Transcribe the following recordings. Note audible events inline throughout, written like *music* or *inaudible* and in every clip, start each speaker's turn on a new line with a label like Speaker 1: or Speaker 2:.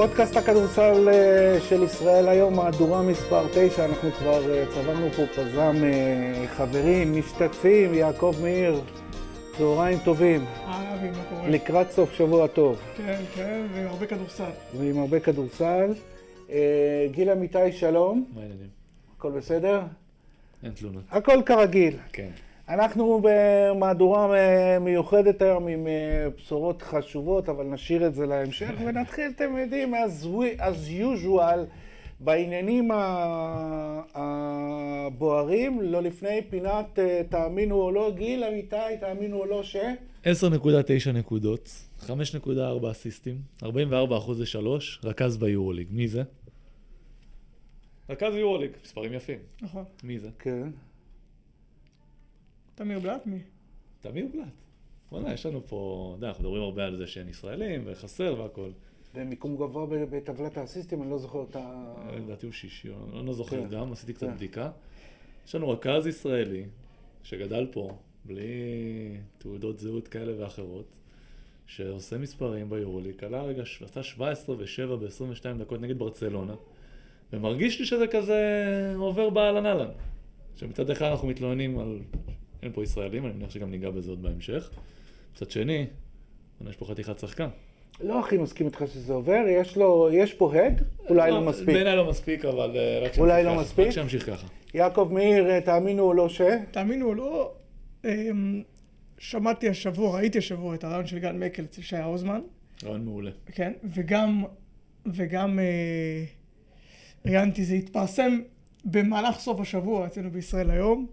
Speaker 1: פודקאסט הכדורסל אה, של ישראל היום, מהדורה מספר 9, אנחנו כבר אה, צברנו פה פזם אה, חברים, משתתפים, יעקב מאיר, צהריים טובים.
Speaker 2: אה, אבי, מה קורה?
Speaker 1: לקראת סוף שבוע טוב.
Speaker 2: כן, כן, ועם הרבה כדורסל.
Speaker 1: ועם הרבה כדורסל. גיל אמיתי, שלום.
Speaker 3: מה העניינים?
Speaker 1: הכל בסדר?
Speaker 3: אין תלונות.
Speaker 1: הכל כרגיל.
Speaker 3: כן.
Speaker 1: אנחנו במהדורה מיוחדת היום עם בשורות חשובות, אבל נשאיר את זה להמשך, *laughs* ונתחיל, אתם יודעים, as, we, as usual, בעניינים הבוערים, לא לפני פינת תאמינו או לא, גיל אמיתי, תאמינו או לא, ש...
Speaker 3: 10.9 נקודות, 5.4 אסיסטים, 44 אחוז לשלוש, רכז ביורוליג. מי זה? רכז ביורוליג, מספרים יפים.
Speaker 2: נכון.
Speaker 3: מי זה?
Speaker 1: כן.
Speaker 2: תמיר בלאט מי?
Speaker 3: תמיר בלאט. וואלה, יש לנו פה, אתה יודע, אנחנו מדברים הרבה על זה שאין ישראלים וחסר והכל.
Speaker 1: ומיקום גבוה בטבלת האסיסטים, אני לא זוכר את ה...
Speaker 3: לדעתי הוא שישי, אני לא זוכר
Speaker 1: כן.
Speaker 3: גם, עשיתי קצת
Speaker 1: כן.
Speaker 3: בדיקה. יש לנו רכז ישראלי שגדל פה, בלי תעודות זהות כאלה ואחרות, שעושה מספרים ביורוליק, עלה רגע, עשה 17 ו-7 ב-22 דקות נגד ברצלונה, ומרגיש לי שזה כזה עובר באהלן אהלן. שמצד אחד אנחנו מתלוננים על... אין פה ישראלים, אני מניח שגם ניגע בזה עוד בהמשך. מצד שני, יש פה חתיכת שחקן.
Speaker 1: לא הכי מסכים איתך שזה עובר, יש לו, יש פה הד? אולי לא מספיק.
Speaker 3: בעיניי לא מספיק, אבל אה, רק שימשיך
Speaker 1: אולי לא
Speaker 3: ככה.
Speaker 1: מספיק?
Speaker 3: רק שימשיך ככה.
Speaker 1: יעקב מאיר, אה, תאמינו או לא ש...
Speaker 2: תאמינו או לא, אמ, שמעתי השבוע, ראיתי השבוע את הרעיון של גל מקל אצל שי האוזמן,
Speaker 3: רעיון מעולה.
Speaker 2: כן, וגם, וגם אה, ראיינתי, זה התפרסם במהלך סוף השבוע אצלנו בישראל היום,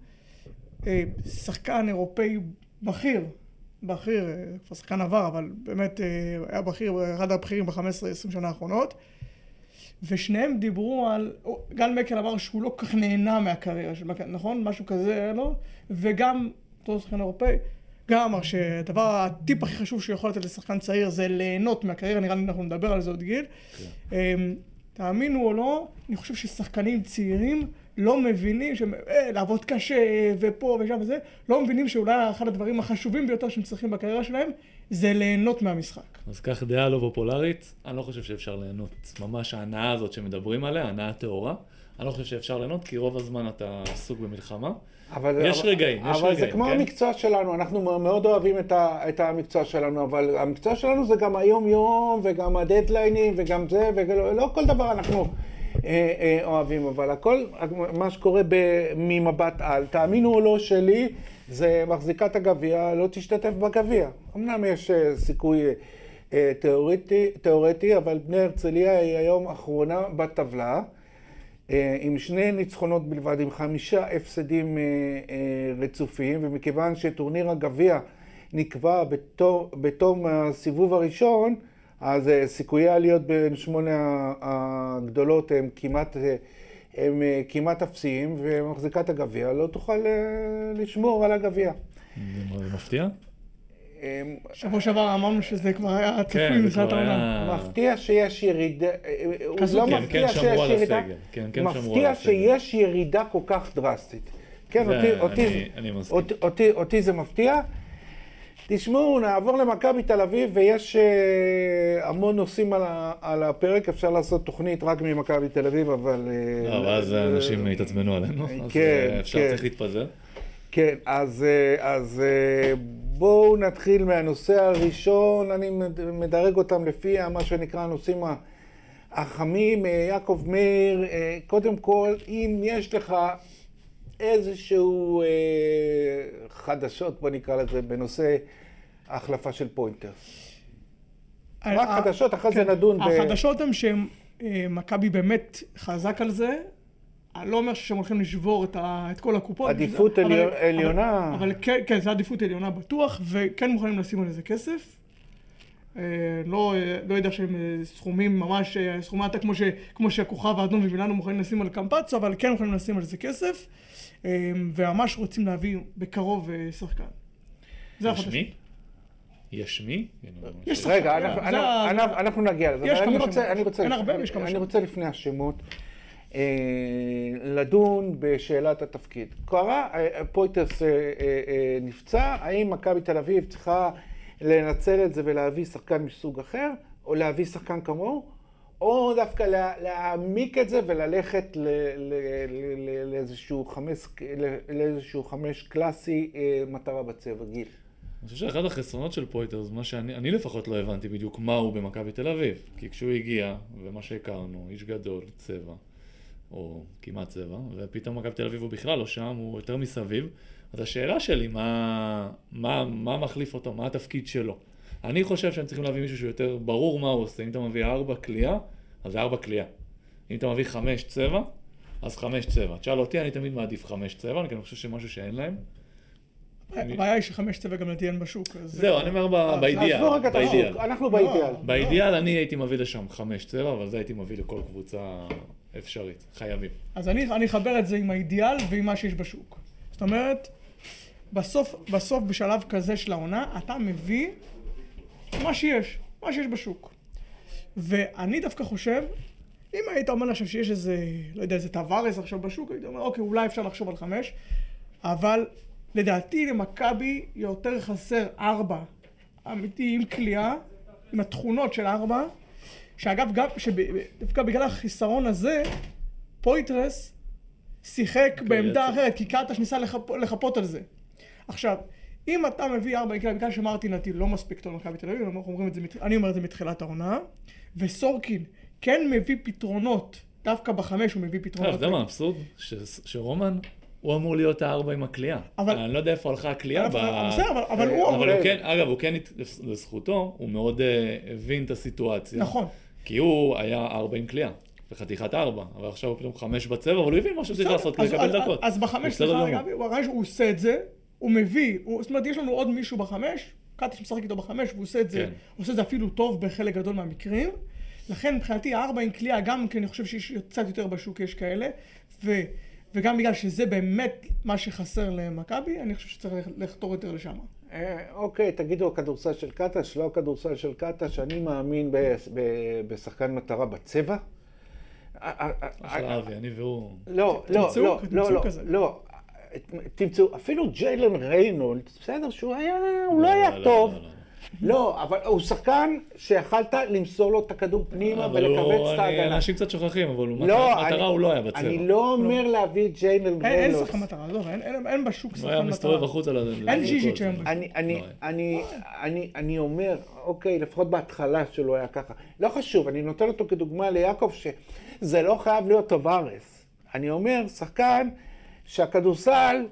Speaker 2: שחקן אירופאי בכיר, בכיר, אה, כבר שחקן עבר, אבל באמת אה, היה בכיר, אחד הבכירים ב-15-20 שנה האחרונות. ושניהם דיברו על, גל מקל אמר שהוא לא כל כך נהנה מהקריירה של מקל, נכון? משהו כזה לו, וגם, אותו שחקן אירופאי, גם אמר שהדבר, הטיפ הכי חשוב שהוא יכול לתת לשחקן צעיר זה ליהנות מהקריירה, נראה לי אנחנו נדבר על זה עוד גיל. אמ, תאמינו או לא, אני חושב ששחקנים צעירים לא מבינים, ש... אה, לעבוד קשה ופה ושם וזה, לא מבינים שאולי אחד הדברים החשובים ביותר שהם צריכים בקריירה שלהם זה ליהנות מהמשחק.
Speaker 3: אז קח דעה לא פופולרית, אני לא חושב שאפשר ליהנות. ממש ההנאה הזאת שמדברים עליה, הנאה טהורה, אני לא חושב שאפשר ליהנות, כי רוב הזמן אתה עסוק במלחמה.
Speaker 1: אבל,
Speaker 3: יש
Speaker 1: אבל,
Speaker 3: רגעים, יש
Speaker 1: אבל זה
Speaker 3: רגעים,
Speaker 1: כמו
Speaker 3: כן?
Speaker 1: המקצוע שלנו, אנחנו מאוד אוהבים את, ה, את המקצוע שלנו, אבל המקצוע שלנו זה גם היום-יום, וגם הדדליינים, וגם זה, ולא לא כל דבר אנחנו אוהבים, אבל הכל, מה שקורה ממבט על, תאמינו או לא שלי, זה מחזיקת הגביע, לא תשתתף בגביע. אמנם יש אה, סיכוי אה, תיאורטי, תיאורטי, אבל בני הרצליה היא היום אחרונה בטבלה. אה, עם שני ניצחונות בלבד, עם חמישה הפסדים אה, אה, רצופים, ומכיוון שטורניר הגביע נקבע בתום הסיבוב הראשון, אז אה, סיכויי העליות בין שמונה הגדולות הם כמעט, אה, הם אה, כמעט אפסיים, ומחזיקת הגביע לא תוכל לשמור על הגביע.
Speaker 3: זה מפתיע?
Speaker 2: שבוע שעבר אמרנו שזה כבר היה צפוי
Speaker 3: כן, כבר
Speaker 2: העונה.
Speaker 3: היה...
Speaker 1: מפתיע שיש ירידה, הוא לא מפתיע שיש ירידה,
Speaker 3: הסגל. כן, כן, שמרו על
Speaker 1: מפתיע. שיש ירידה כל כך דרסטית. כן, אותי זה מפתיע. תשמעו, נעבור למכבי תל אביב, ויש אה, המון נושאים על, ה, על הפרק, אפשר לעשות תוכנית רק ממכבי תל אביב, אבל... אה,
Speaker 3: לא, ואז
Speaker 1: אה,
Speaker 3: אנשים יתעצבנו עלינו, אז
Speaker 1: כן,
Speaker 3: אה, אפשר,
Speaker 1: כן.
Speaker 3: צריך להתפזר.
Speaker 1: כן, אז, אה, אז אה, בואו נתחיל מהנושא הראשון, אני מד- מדרג אותם לפי מה שנקרא הנושאים החמים. אה, יעקב מאיר, אה, קודם כל, אם יש לך איזשהו אה, חדשות, בוא נקרא לזה, בנושא ההחלפה של פוינטר. רק
Speaker 2: ה-
Speaker 1: חדשות, אחרי זה
Speaker 2: כן,
Speaker 1: נדון ב-
Speaker 2: החדשות הן שמכבי באמת חזק על זה. אני לא אומר שהם הולכים לשבור את, ה, את כל הקופות.
Speaker 1: עדיפות
Speaker 2: אבל-
Speaker 1: עליו-
Speaker 2: אבל-
Speaker 1: עליונה.
Speaker 2: אבל כן, כן, זה עדיפות עליונה בטוח, וכן מוכנים לשים על זה כסף. אה, לא, אה, לא יודע שהם אה, סכומים ממש, אה, סכומי עתק כמו, ש- כמו שהכוכב האדום ומילאנו מוכנים לשים על קמפצו, אבל כן מוכנים לשים על זה כסף. אה, וממש רוצים להביא בקרוב אה, שחקן. זה.
Speaker 3: מי? יש מי? כאילו,
Speaker 2: יש שחקן.
Speaker 1: רגע, אנחנו, נגיע לזה,
Speaker 2: יש
Speaker 1: אני
Speaker 2: כמה
Speaker 1: רוצה,
Speaker 2: שמות.
Speaker 1: אני רוצה,
Speaker 2: אין הרבה,
Speaker 1: אני,
Speaker 2: יש כמה
Speaker 1: אני
Speaker 2: שמות.
Speaker 1: רוצה לפני השמות, אה, לדון בשאלת התפקיד. קרה, אה, פויטרס נפצע, האם מכבי תל אביב צריכה לנצל את זה ולהביא שחקן מסוג אחר, או להביא שחקן כמוהו, או דווקא לה, להעמיק את זה וללכת ל, ל, ל, ל, לאיזשהו, חמש, לאיזשהו חמש קלאסי אה, מטרה בצבע, גיל.
Speaker 3: אני חושב שאחד החסרונות של פויטרס, מה שאני אני לפחות לא הבנתי בדיוק מה הוא במכבי תל אביב. כי כשהוא הגיע, ומה שהכרנו, איש גדול, צבע, או כמעט צבע, ופתאום מכבי תל אביב הוא בכלל לא שם, הוא יותר מסביב. אז השאלה שלי, מה, מה, מה מחליף אותו, מה התפקיד שלו? אני חושב שהם צריכים להביא מישהו שיותר ברור מה הוא עושה. אם אתה מביא ארבע קליעה, אז זה ארבע קליעה. אם אתה מביא חמש צבע, אז חמש צבע. תשאל אותי, אני תמיד מעדיף חמש צבע, אני חושב שמשהו שאין להם.
Speaker 2: הבעיה היא שחמש צבע גם לדעתי אין בשוק.
Speaker 3: זהו, אני אומר
Speaker 2: אה,
Speaker 3: באידיאל.
Speaker 1: את
Speaker 3: באידיאל.
Speaker 1: אנחנו באידיאל.
Speaker 3: באידיאל אני הייתי מביא לשם חמש צבע, אבל זה הייתי מביא לכל קבוצה אפשרית. חייבים.
Speaker 2: אז אני, אני אחבר את זה עם האידיאל ועם מה שיש בשוק. זאת אומרת, בסוף, בסוף בשלב כזה של העונה, אתה מביא מה שיש, מה שיש בשוק. ואני דווקא חושב, אם היית אומר עכשיו שיש איזה, לא יודע, איזה טווארס עכשיו בשוק, הייתי אומר, אוקיי, אולי אפשר לחשוב על חמש, אבל לדעתי למכבי יותר חסר ארבע, אמיתי, עם כליאה, עם התכונות של ארבע, שאגב, גם, שדווקא בגלל החיסרון הזה, פויטרס שיחק בעמדה
Speaker 3: יצא.
Speaker 2: אחרת, כי קטש ניסה לחפ... לחפות על זה. עכשיו, אם אתה מביא ארבע יקרה, בגלל שמרטין לדעתי לא מספיק טוב למכבי תל אביב, אני אומר את זה מתחילת העונה, וסורקין כן מביא פתרונות, דווקא בחמש הוא מביא
Speaker 3: אתה
Speaker 2: פתרונות.
Speaker 3: יודע מה האבסורד? שרומן, הוא אמור להיות הארבע עם הקליעה.
Speaker 2: אבל-
Speaker 3: אני לא יודע איפה הלכה הקליעה.
Speaker 2: בסדר, אבל- אבל הוא...
Speaker 3: אבל הוא כן, אגב, הוא כן, לזכותו, הוא מאוד אה, הבין את הסיטואציה.
Speaker 2: נכון.
Speaker 3: כי הוא היה ארבע עם קליעה. וחתיכת ארבע, אבל עכשיו הוא פתאום חמש בצבע, אבל הוא הבין מה שהוא צריך
Speaker 2: בסדר,
Speaker 3: לעשות כדי לקבל דקות.
Speaker 2: אז בחמש, סליחה, הוא עושה את זה, הוא מביא, הוא- זאת אומרת, יש לנו עוד מישהו בחמש, קטש משחק איתו בחמש, והוא עושה את זה,
Speaker 3: כן.
Speaker 2: הוא עושה את זה אפילו טוב בחלק גדול מהמקרים. לכן מבחינתי הארבע עם קליעה, גם כי אני חושב שיש קצת יותר בשוק, יש כאלה, ו, וגם בגלל שזה באמת מה שחסר למכבי, אני חושב שצריך לח- לחתור יותר לשם.
Speaker 1: אה, אוקיי, תגידו הכדורסל של קטש, לא הכדורסל של קטש, אני מאמין בשחקן מטרה בצבע. אה, אה,
Speaker 3: אחלה אבי, אני והוא.
Speaker 1: לא, לא, לא, לא, לא. לא. תמצאו, אפילו ג'יילן ריינולד, בסדר שהוא היה, הוא לא היה
Speaker 3: לא,
Speaker 1: טוב.
Speaker 3: לא, לא.
Speaker 1: לא, אבל הוא שחקן שיכלת למסור לו את הכדור פנימה ולכווץ את ההגנה.
Speaker 3: אנשים קצת שוכחים, אבל הוא
Speaker 1: לא,
Speaker 3: מטרה
Speaker 1: אני-
Speaker 3: הוא לא היה בצבע.
Speaker 1: אני לא אומר להביא את ג'יילן
Speaker 2: אין, אין. שחקן מטרה, עזוב, אין, אין, אין בשוק
Speaker 3: הוא היה
Speaker 2: שחקן
Speaker 3: מסתובב
Speaker 2: מטרה.
Speaker 3: החוצה. ל-
Speaker 2: אין ז'יז'יץ' היום
Speaker 3: זה.
Speaker 1: אני, אני,
Speaker 3: לא היה.
Speaker 1: אני, אני, אני אומר, אוקיי, לפחות בהתחלה שלו היה ככה. לא חשוב, אני נותן אותו כדוגמה ליעקב, שזה לא חייב להיות טווארס. אני אומר, שחקן שהכדורסל,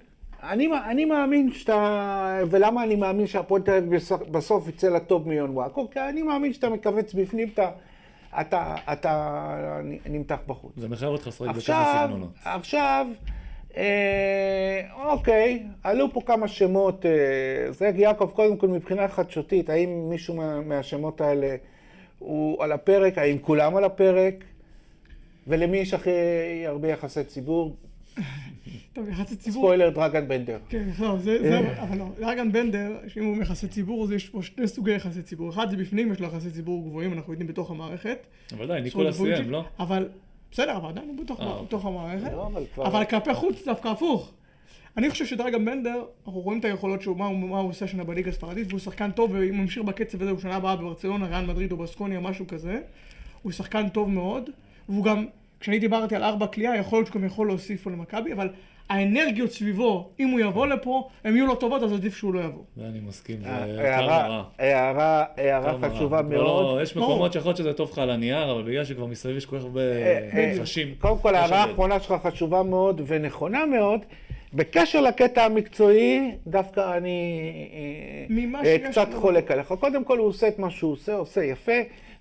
Speaker 1: אני, אני מאמין שאתה, ולמה אני מאמין שהפועל תל אביב בסוף- יצא לטוב מיון וואקו? כי אני מאמין שאתה מכווץ בפנים, אתה, אתה, אתה נמתח בחוץ.
Speaker 3: זה מחייב אותך לשחק בכמה סגנונות.
Speaker 1: עכשיו, אה, אוקיי, עלו פה כמה שמות. אה, זה יעקב, קודם כל מבחינה חדשותית, האם מישהו מה, מהשמות האלה הוא על הפרק? האם כולם על הפרק? ולמי יש הכי הרבה יחסי ציבור?
Speaker 2: טוב, יחסי ציבור.
Speaker 1: ספוילר, דרגן בנדר.
Speaker 2: כן, לא, זה, זה, אבל לא, דרגן בנדר, שאם הוא יחסי ציבור, אז יש פה שני סוגי יחסי ציבור. אחד זה בפנים, יש לו יחסי ציבור גבוהים, אנחנו יודעים בתוך המערכת.
Speaker 3: אבל די, ניקולה סיים, לא?
Speaker 2: אבל, בסדר, אבל עדיין הוא בתוך,
Speaker 3: אה,
Speaker 2: בתוך המערכת.
Speaker 1: לא, אבל כבר...
Speaker 2: אבל כלפי חוץ דווקא הפוך. אני חושב שדרגן בנדר, אנחנו רואים את היכולות שהוא, מה הוא, מה הוא עושה שנה בליגה הספרדית, והוא שחקן טוב, ואם הוא ממשיך בקצב הזה, הוא שנה הבאה בברצלונה, ריאל מדריד או בסקוניה, משהו כזה. הוא שחקן טוב מאוד, והוא גם, כשאני דיברתי על ארבע קליעה, יכול להיות שהוא גם יכול להוסיף פה למכבי, אבל האנרגיות סביבו, אם הוא יבוא לפה, הן יהיו לו טובות, אז עדיף שהוא לא יבוא.
Speaker 3: זה אני מסכים, זה
Speaker 1: אה, הערה,
Speaker 3: מרע.
Speaker 1: הערה, הערה. חשובה
Speaker 3: לא,
Speaker 1: מאוד.
Speaker 3: לא, יש. מקומות שיכול להיות שזה טוב לך על הנייר, אבל בגלל שכבר מסביב יש כל כך הרבה
Speaker 1: אה, אה,
Speaker 3: חשים.
Speaker 1: קודם כל, ההערה
Speaker 3: הבדל.
Speaker 1: האחרונה שלך חשובה מאוד ונכונה מאוד. בקשר לקטע המקצועי, דווקא אני קצת. חולק עליך. קודם כל, הוא עושה את מה שהוא עושה, עושה יפה,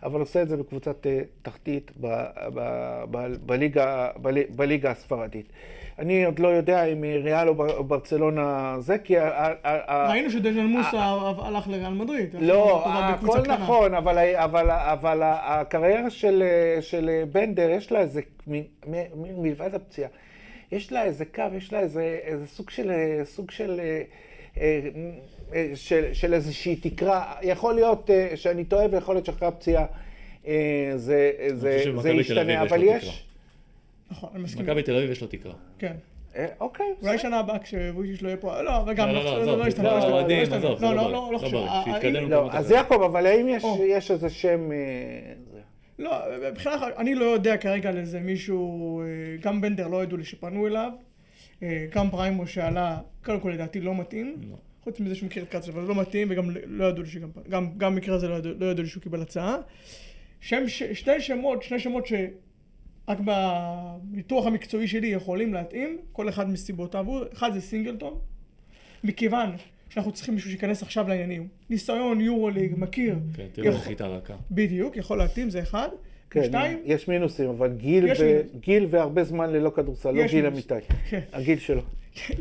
Speaker 1: אבל עושה את זה בקבוצת תחתית ב- ב- ב- בליגה- בל- בליגה הספרדית. אני עוד לא יודע אם ריאל או בר- או ברצלונה זה, כי...
Speaker 2: ראינו שדז'ן מוסה הלך לריאל מדריד.
Speaker 1: אה, לא, הכל. נכון, אבל, אבל, אבל הקריירה של, של בנדר, יש לה איזה, מלבד הפציעה, יש לה איזה קו, יש לה איזה, סוג של, סוג של, אה, אה, של, של איזושהי תקרה. יכול להיות אה, שאני טועה ויכול להיות שאחרי הפציעה אה, זה, זה, זה ישתנה,
Speaker 3: יש
Speaker 1: אבל יש...
Speaker 2: נכון, אני מסכים.
Speaker 3: מכבי תל אביב יש לו תקרה.
Speaker 2: כן.
Speaker 1: אה, אוקיי,
Speaker 2: אולי שנה הבאה כשוויז'יש לא יהיה פה, לא, וגם
Speaker 3: לא, לא,
Speaker 2: השתנה,
Speaker 3: לא,
Speaker 2: השתנה,
Speaker 3: אוהדים,
Speaker 2: השתנה.
Speaker 3: עזוב, זה
Speaker 2: לא,
Speaker 3: לא
Speaker 2: לא,
Speaker 3: בריא,
Speaker 2: לא, לא
Speaker 3: לא
Speaker 2: חשוב.
Speaker 3: בריא,
Speaker 2: ה-
Speaker 3: שיתקדם.
Speaker 2: ה-
Speaker 1: לא,
Speaker 3: במקומות
Speaker 1: אז. יעקב, אבל האם יש, איזה שם... אה?
Speaker 2: לא, מבחינת, אני לא יודע כרגע על איזה מישהו, אה, גם בנדר לא ידעו לי שפנו אליו, אה, גם פריימו שעלה, קודם כל לדעתי לא מתאים,
Speaker 3: לא.
Speaker 2: חוץ מזה שהוא מכיר את קצב, אבל לא מתאים, וגם לא ידעו לי שגם, גם, גם במקרה הזה לא ידעו, לא לי שהוא קיבל הצעה. שם, ש, שני שמות, שני שמות שרק בניתוח המקצועי שלי יכולים להתאים, כל אחד מסיבותיו, הוא- אחד זה סינגלטון, מכיוון שאנחנו צריכים מישהו שייכנס עכשיו לעניינים, ניסיון יורוליג, מכיר,
Speaker 3: כן, תראו
Speaker 2: יכול-
Speaker 3: נחיתה רכה.
Speaker 2: בדיוק, יכול להתאים, זה אחד.
Speaker 1: כן,
Speaker 2: ושתיים,
Speaker 1: יש מינוסים, אבל גיל, ו...
Speaker 2: מינוס.
Speaker 1: גיל והרבה זמן ללא כדורסל, לא גיל. אמיתי.
Speaker 2: כן.
Speaker 1: הגיל שלו.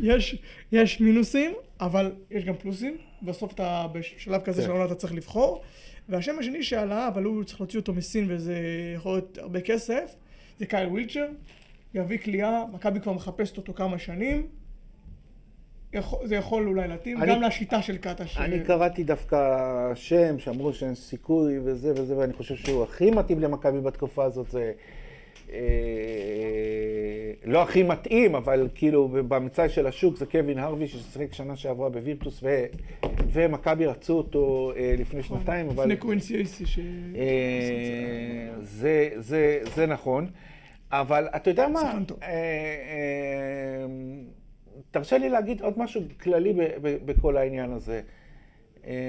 Speaker 2: יש, יש מינוסים, אבל יש גם פלוסים. בסוף אתה, בשלב כזה
Speaker 1: כן.
Speaker 2: של העונה אתה צריך לבחור. והשם השני שעלה, אבל הוא צריך להוציא אותו מסין וזה יכול להיות הרבה כסף, זה קייל ווילצ'ר. יביא כליאה, מכבי כבר מחפשת אותו כמה שנים. יכול, זה יכול אולי להתאים,
Speaker 1: אני-
Speaker 2: גם לשיטה של קאטה. ש...
Speaker 1: אני קראתי דווקא שם שאמרו שאין סיכוי וזה וזה, ואני חושב שהוא הכי מתאים למכבי בתקופה הזאת. זה לא הכי מתאים, אבל כאילו במצאי של השוק זה קווין הרווי ששיחק שנה שעברה בווירטוס, ו, ומכבי רצו אותו אה, לפני שנתיים, אבל...
Speaker 2: לפני קווינסי אייסי ש...
Speaker 1: אה, זה, זה, זה נכון, אבל אתה יודע מה. אה, אה, תרשה לי להגיד עוד משהו כללי בכל העניין הזה, אה,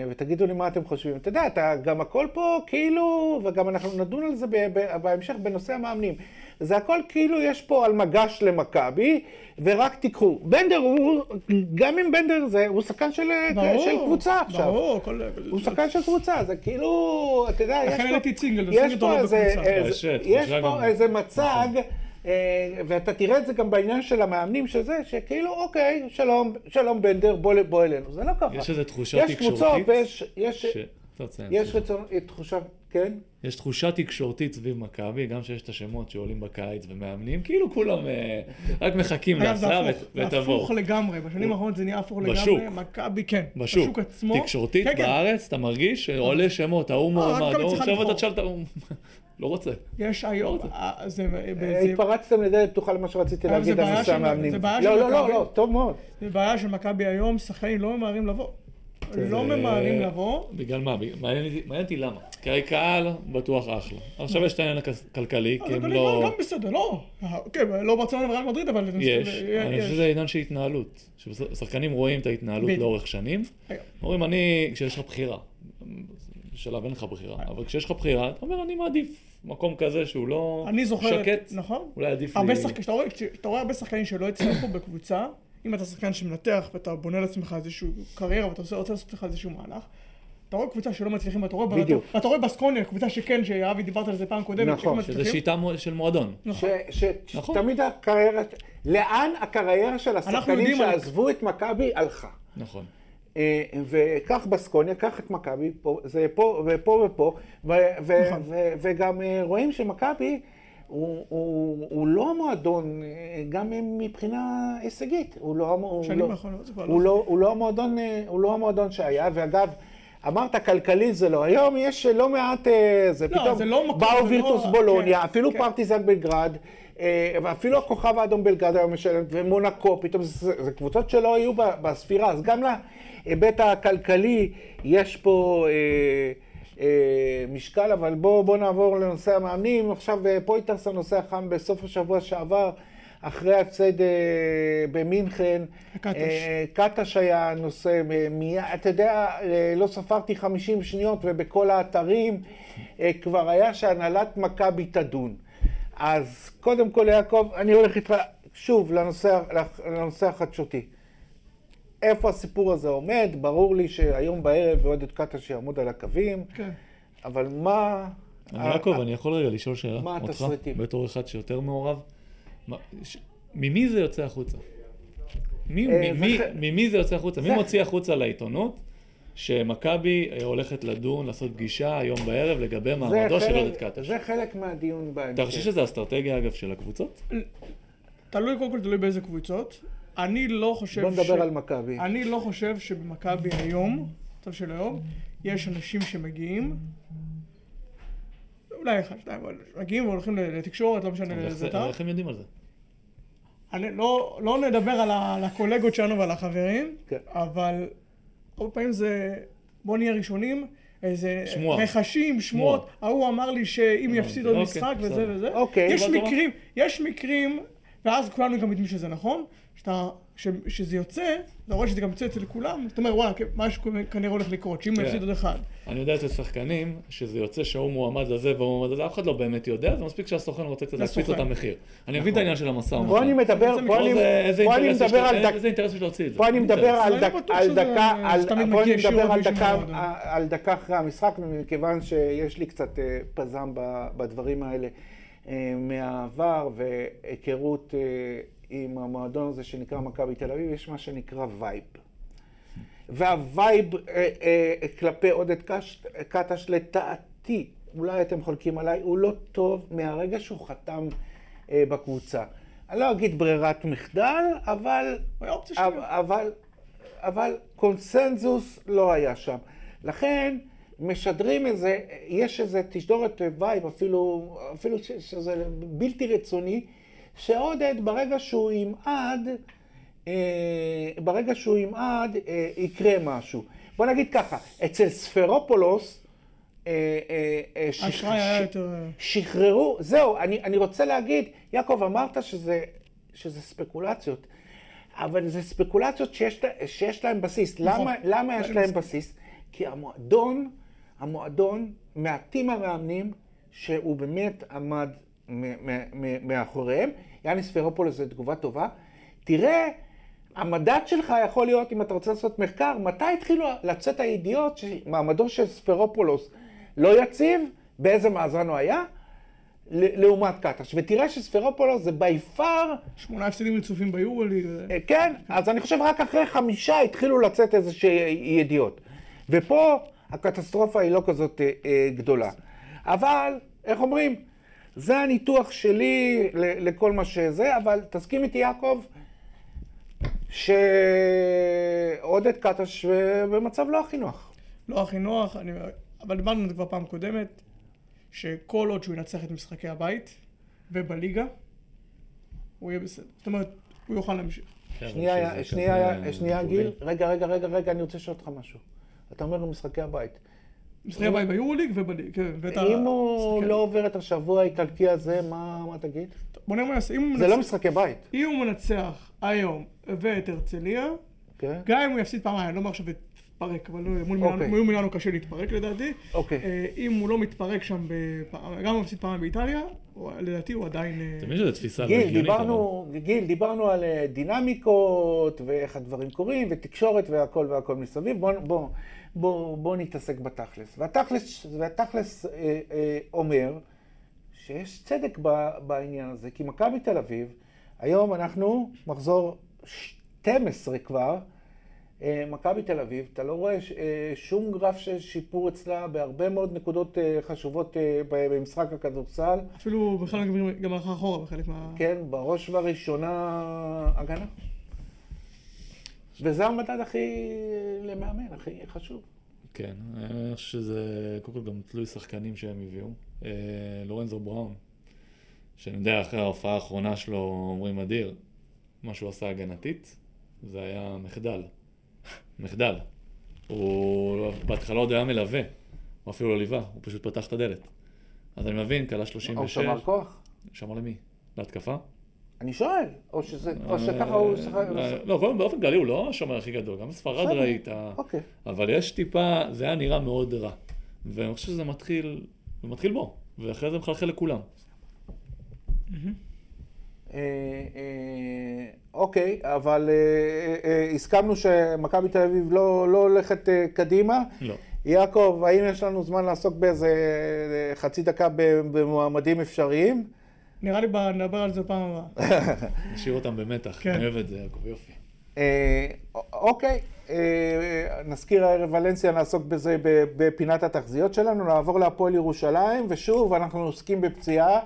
Speaker 1: ותגידו לי מה אתם חושבים. אתה יודע, אתה, גם הכל פה כאילו, וגם אנחנו נדון על זה ב- ב- בהמשך בנושא המאמנים. זה הכל כאילו יש פה על מגש למכבי, ורק תיקחו. בנדר הוא, גם אם בנדר זה, הוא שחקן של,
Speaker 2: ברור,
Speaker 1: של קבוצה עכשיו.
Speaker 2: ברור, כל...
Speaker 1: הוא שחקן של קבוצה, זה כאילו, אתה יודע, יש
Speaker 2: לכן
Speaker 1: פה,
Speaker 2: העליתי את סינגלטון,
Speaker 1: יש פה
Speaker 2: לא
Speaker 1: איזה,
Speaker 2: בקבוצה.
Speaker 1: איזה-
Speaker 3: יש,
Speaker 1: יש
Speaker 3: תחושה
Speaker 1: פה
Speaker 3: גם-
Speaker 1: איזה מצג, אה, ואתה תראה את זה גם בעניין של המאמנים שזה, שכאילו, אוקיי, שלום, שלום בנדר, בוא, בוא אלינו, זה לא ככה.
Speaker 3: יש איזו תחושה
Speaker 1: יש קבוצות
Speaker 3: תקשורתית.
Speaker 1: ויש, יש,
Speaker 3: ש-
Speaker 1: יש. רצון, תחושה, כן?
Speaker 3: יש תחושה תקשורתית סביב מכבי, גם שיש את השמות שעולים בקיץ ומאמנים, כאילו כולם אה, רק מחכים
Speaker 2: זה
Speaker 3: להסעה
Speaker 2: הפוך,
Speaker 3: ות-
Speaker 2: זה. הפוך לגמרי, בשנים האחרונות זה נהיה הפוך
Speaker 3: בשוק.
Speaker 2: לגמרי, מכבי כן,
Speaker 3: בשוק,
Speaker 2: עצמו,
Speaker 3: תקשורתית
Speaker 2: כן, כן.
Speaker 3: בארץ, אתה מרגיש שעולה שמות, ההוא
Speaker 2: צריכה
Speaker 3: עכשיו אתה. תשאל את ההוא, לא רוצה.
Speaker 2: יש היום, אה, זה
Speaker 1: אה,
Speaker 2: זה-
Speaker 1: התפרצתם לדלת פתוחה למה שרציתי להגיד על נושא המאמנים.
Speaker 2: זה בעיה
Speaker 1: לא, לא, לא. לא, טוב מאוד.
Speaker 2: זה בעיה של מכבי היום, שחקנים לא ממהרים לבוא. לא ממהרים לבוא,
Speaker 3: בגלל מה? מעניין אותי- למה. כי הרי קהל בטוח אחלה. עכשיו יש את העניין הכלכלי, כי הם
Speaker 2: אני
Speaker 3: לא...
Speaker 2: גם בסדר, לא. כן, לא ברצלונה וריאל מדריד, אבל...
Speaker 3: יש, אני חושב שזה עניין של התנהלות. ששחקנים רואים את ההתנהלות. לאורך שנים. אומרים, אני, כשיש לך בחירה, בשלב אין לך בחירה, אבל כשיש לך בחירה, אתה אומר, אני מעדיף מקום כזה שהוא לא
Speaker 2: אני זוכר,
Speaker 3: שקט,
Speaker 2: נכון?
Speaker 3: אולי עדיף לי...
Speaker 2: שחקנים, כשאתה רואה- כשאתה רואה הרבה שחקנים שלא הצליחו *coughs* בקבוצה, אם אתה שחקן שמנתח ואתה בונה לעצמך איזושהי קריירה ואתה רוצה לעשות לך איזשהו מהלך, אתה רואה קבוצה שלא מצליחים, ואתה רואה,
Speaker 1: בדיוק.
Speaker 2: ואתה- ואתה רואה בסקוניה, קבוצה שכן, שאבי דיברת על זה פעם קודמת,
Speaker 1: נכון,
Speaker 2: שכן
Speaker 3: שזה. שיטה של מועדון.
Speaker 2: נכון.
Speaker 1: ש- ש-
Speaker 3: נכון.
Speaker 1: שתמיד הקריירה, לאן הקריירה של השחקנים
Speaker 2: יודעים על-
Speaker 1: שעזבו את מכבי הלכה.
Speaker 3: נכון.
Speaker 1: אה, וקח בסקוניה, קח את מכבי, זה פה ופה ופה, ו- ו-
Speaker 2: נכון.
Speaker 1: ו- וגם אה, רואים שמכבי הוא, הוא, הוא לא המועדון, אה, גם מבחינה הישגית, הוא לא, הוא לא, הוא
Speaker 2: לא.
Speaker 1: לא, הוא לא המועדון, הוא לא המועדון שהיה, ואגב, אמרת כלכלית זה לא, היום יש לא מעט, זה
Speaker 2: לא,
Speaker 1: פתאום,
Speaker 2: זה לא
Speaker 1: באו
Speaker 2: זה
Speaker 1: וירטוס
Speaker 2: לא-
Speaker 1: בולוניה,
Speaker 2: כן,
Speaker 1: אפילו
Speaker 2: כן.
Speaker 1: פרטיזן בלגרד, ואפילו הכוכב האדום בלגרד היום משלם, ומונקו, פתאום זה, זה קבוצות שלא היו בספירה, אז גם להיבט הכלכלי יש פה אה, אה, משקל, אבל בואו בוא נעבור לנושא המאמנים. עכשיו אה, פויטרס הנושא החם בסוף השבוע שעבר, אחרי ההפסד אה, במינכן.
Speaker 2: קטש.
Speaker 1: אה, קטש היה הנושא, אה, מיד, אתה יודע, אה, לא ספרתי 50 שניות ובכל האתרים אה, כבר היה שהנהלת מכבי תדון. אז קודם כל, יעקב, אני הולך איתך שוב לנושא, לנושא החדשותי. איפה הסיפור הזה עומד? ברור לי שהיום בערב עודד קטש יעמוד על הקווים,
Speaker 2: כן.
Speaker 1: אבל מה...
Speaker 3: אני
Speaker 1: ה-
Speaker 3: יעקב, אני יכול רגע לשאול שאלה?
Speaker 1: מה
Speaker 3: אותך?
Speaker 1: התסריטים?
Speaker 3: בתור אחד שיותר מעורב. ממי זה יוצא החוצה? מי-
Speaker 1: אה,
Speaker 3: ממי-
Speaker 1: זה ח-
Speaker 3: ממי זה יוצא החוצה? מי
Speaker 1: זה-
Speaker 3: מוציא החוצה לעיתונות שמכבי אה, הולכת לדון, לעשות פגישה היום בערב לגבי מעמדו של עודד קטש?
Speaker 1: זה חלק מהדיון בהמשך.
Speaker 3: אתה חושב שזה אסטרטגיה אגב של הקבוצות?
Speaker 2: תלוי, קודם כל תלוי באיזה קבוצות. אני לא חושב
Speaker 1: בוא
Speaker 2: ש...
Speaker 1: נדבר על מכבי.
Speaker 2: אני לא חושב שבמכבי היום, מצב של היום, יש אנשים שמגיעים, אולי אחד, שניים, אבל מגיעים והולכים לתקשורת, לא משנה לאיזה
Speaker 3: זה-
Speaker 2: אתר.
Speaker 3: איך הם יודעים על זה?
Speaker 2: אני לא, לא נדבר על, ה, על הקולגות שלנו ועל החברים,
Speaker 1: כן.
Speaker 2: אבל הרבה פעמים זה, בוא נהיה ראשונים, איזה
Speaker 3: שמועה.
Speaker 2: רכשים, שמועות, ההוא אמר לי שאם
Speaker 3: הבנתי,
Speaker 2: יפסיד עוד
Speaker 3: אוקיי,
Speaker 2: משחק וזה
Speaker 3: בסדר.
Speaker 2: וזה.
Speaker 1: אוקיי.
Speaker 2: יש מקרים, יש מקרים, ואז כולנו גם יודעים שזה נכון, שאתה, ש, שזה יוצא, אתה רואה שזה גם יוצא אצל כולם, זאת אומרת וואלה, משהו כנראה הולך לקרות, שאם הוא
Speaker 3: כן.
Speaker 2: יפסיד עוד אחד.
Speaker 3: אני יודע אצל שחקנים, שזה יוצא שהוא מועמד לזה והוא מועמד לזה, אף אחד לא באמת יודע, זה מספיק שהסוכן רוצה קצת להקפיץ. את המחיר. אני מבין את העניין של המשא ומתן.
Speaker 1: פה אני מדבר, פה אני מדבר על דק...
Speaker 3: איזה אינטרס יש להוציא את זה?
Speaker 1: פה אני מדבר. על
Speaker 2: שזה-
Speaker 1: דקה, על- מדבר על דקה-
Speaker 2: מהמועדון.
Speaker 1: על דקה אחרי המשחק, ומכיוון שיש לי קצת אה, פזם ב- בדברים האלה אה, מהעבר והיכרות אה, עם המועדון הזה שנקרא מכבי תל אביב, יש מה שנקרא vibe. וה vibe אה, אה, כלפי עודד קטש לדעתי, אולי אתם חולקים עליי, הוא לא טוב מהרגע שהוא חתם אה, בקבוצה. אני לא אגיד ברירת מחדל, אבל, אבל. אבל, אבל קונסנזוס לא היה שם. לכן משדרים איזה, יש איזה תשדורת vibe, אפילו, אפילו שזה בלתי רצוני, שעודד ברגע שהוא ימעד, אה, ברגע שהוא ימעד, אה, יקרה משהו. בוא נגיד ככה, אצל ספרופולוס, אה, אה, אה, שחררו, זהו, אני, אני רוצה להגיד, יעקב, אמרת שזה, שזה ספקולציות, אבל זה ספקולציות שיש, שיש להם בסיס.
Speaker 2: נכון.
Speaker 1: למה, למה יש להם. בסיס? כי המועדון, המועדון, מעטים המאמנים שהוא באמת עמד מאחוריהם. יאניס פרופולוס זו תגובה טובה. תראה, המדד שלך יכול להיות, אם אתה רוצה לעשות מחקר, מתי התחילו לצאת הידיעות שמעמדו של ספרופולוס לא יציב, באיזה מאזן הוא היה, לעומת קטש. ותראה שספרופולוס זה בי פאר,
Speaker 2: שמונה הפסדים רצופים ביורוליג.
Speaker 1: אה, כן, אז אני חושב רק אחרי חמישה התחילו לצאת איזה ידיעות. ופה הקטסטרופה היא לא כזאת אה, אה, גדולה. אבל, איך אומרים, זה הניתוח שלי ל- לכל מה שזה, אבל תסכים איתי יעקב, שעודד קטש במצב לא הכי נוח.
Speaker 2: לא הכי נוח, אני... אבל דיברנו על זה כבר פעם קודמת, שכל עוד שהוא ינצח את משחקי הבית ובליגה, הוא יהיה בסדר. זאת אומרת, הוא יוכל להמשיך.
Speaker 3: כן,
Speaker 1: שנייה, שנייה, שנייה,
Speaker 3: מוביל.
Speaker 1: גיל, רגע, רגע, רגע, רגע, אני רוצה לשאול אותך משהו. אתה אומר לו משחקי הבית.
Speaker 2: משחקי הבית ביורוליג ובליגה, כן. ואת ה-
Speaker 1: אם הוא
Speaker 2: משחקי-
Speaker 1: לא עובר את השבוע האיטלקי הזה, מה מה תגיד?
Speaker 2: בוא נראה מה יעשה.
Speaker 1: זה לא משחקי בית,
Speaker 2: אם הוא מנצח היום ואת הרצליה,
Speaker 1: כן?
Speaker 2: גם אם הוא יפסיד פעמיים, אני לא אומר עכשיו להתפרק, אבל מול
Speaker 1: אוקיי.
Speaker 2: מילאנו- מול מילאנו קשה להתפרק לדעתי.
Speaker 1: אוקיי.
Speaker 2: אה, אם הוא לא מתפרק שם, גם אם הוא מפסיד פעמיים באיטליה, לדעתי הוא עדיין... אה,
Speaker 3: אתה מבין שזו תפיסה לא
Speaker 1: גיל,
Speaker 3: הגיונית,
Speaker 1: דיברנו, גיל, דיברנו על אה, דינמיקות ואיך הדברים קורים ותקשורת והכל והכל מסביב. בוא, בוא, בוא, נתעסק בתכלס. והתכלס, והתכלס אה, אה, אומר שיש צדק ב, בעניין הזה, כי מכבי תל אביב, היום אנחנו מחזור 12 כבר, אה, מכבי תל אביב, אתה לא רואה ש- אה, שום גרף של שיפור אצלה בהרבה מאוד נקודות אה, חשובות אה, ב- במשחק הכדורסל.
Speaker 2: אפילו בכלל גם הלכה אחורה בחלק מה...
Speaker 1: כן, בראש ובראשונה הגנה. וזה המדד הכי למאמן, הכי חשוב.
Speaker 3: כן, אני חושב שזה קודם כל גם תלוי שחקנים שהם הביאו. אה, לורנזו בראון, שאני יודע, אחרי ההופעה האחרונה שלו אומרים אדיר, מה שהוא עשה הגנתית, זה היה מחדל. *laughs* מחדל. הוא בהתחלה עוד היה מלווה, הוא אפילו לא ליווה, הוא פשוט פתח את הדלת. אז אני מבין, כלה
Speaker 1: הוא
Speaker 3: 36.
Speaker 1: שמר כוח?
Speaker 3: שמר למי? להתקפה?
Speaker 1: אני שואל, או, שזה, או שככה הוא שיחק...
Speaker 3: אה, לא, קודם באופן כללי הוא לא השומר הכי גדול, גם
Speaker 1: בסדר.
Speaker 3: ראית.
Speaker 1: אוקיי.
Speaker 3: אבל יש טיפה, זה היה נראה מאוד רע. ואני חושב שזה מתחיל, זה מתחיל בו, ואחרי זה מחלחל לכולם.
Speaker 1: אה, אה, אוקיי, אבל אה, אה, הסכמנו שמכבי תל אביב לא, לא הולכת אה, קדימה.
Speaker 3: לא.
Speaker 1: יעקב, האם יש לנו זמן לעסוק באיזה אה, חצי דקה במועמדים אפשריים?
Speaker 2: נראה לי נדבר על זה בפעם הבאה. *laughs*
Speaker 3: נשאיר אותם במתח,
Speaker 2: כן.
Speaker 3: אני אוהב את זה, יעקב, יופי.
Speaker 1: אה, אוקיי, אה, נזכיר הערב ולנסיה, נעסוק בזה בפינת התחזיות שלנו, נעבור להפועל ירושלים, ושוב אנחנו עוסקים בפציעה,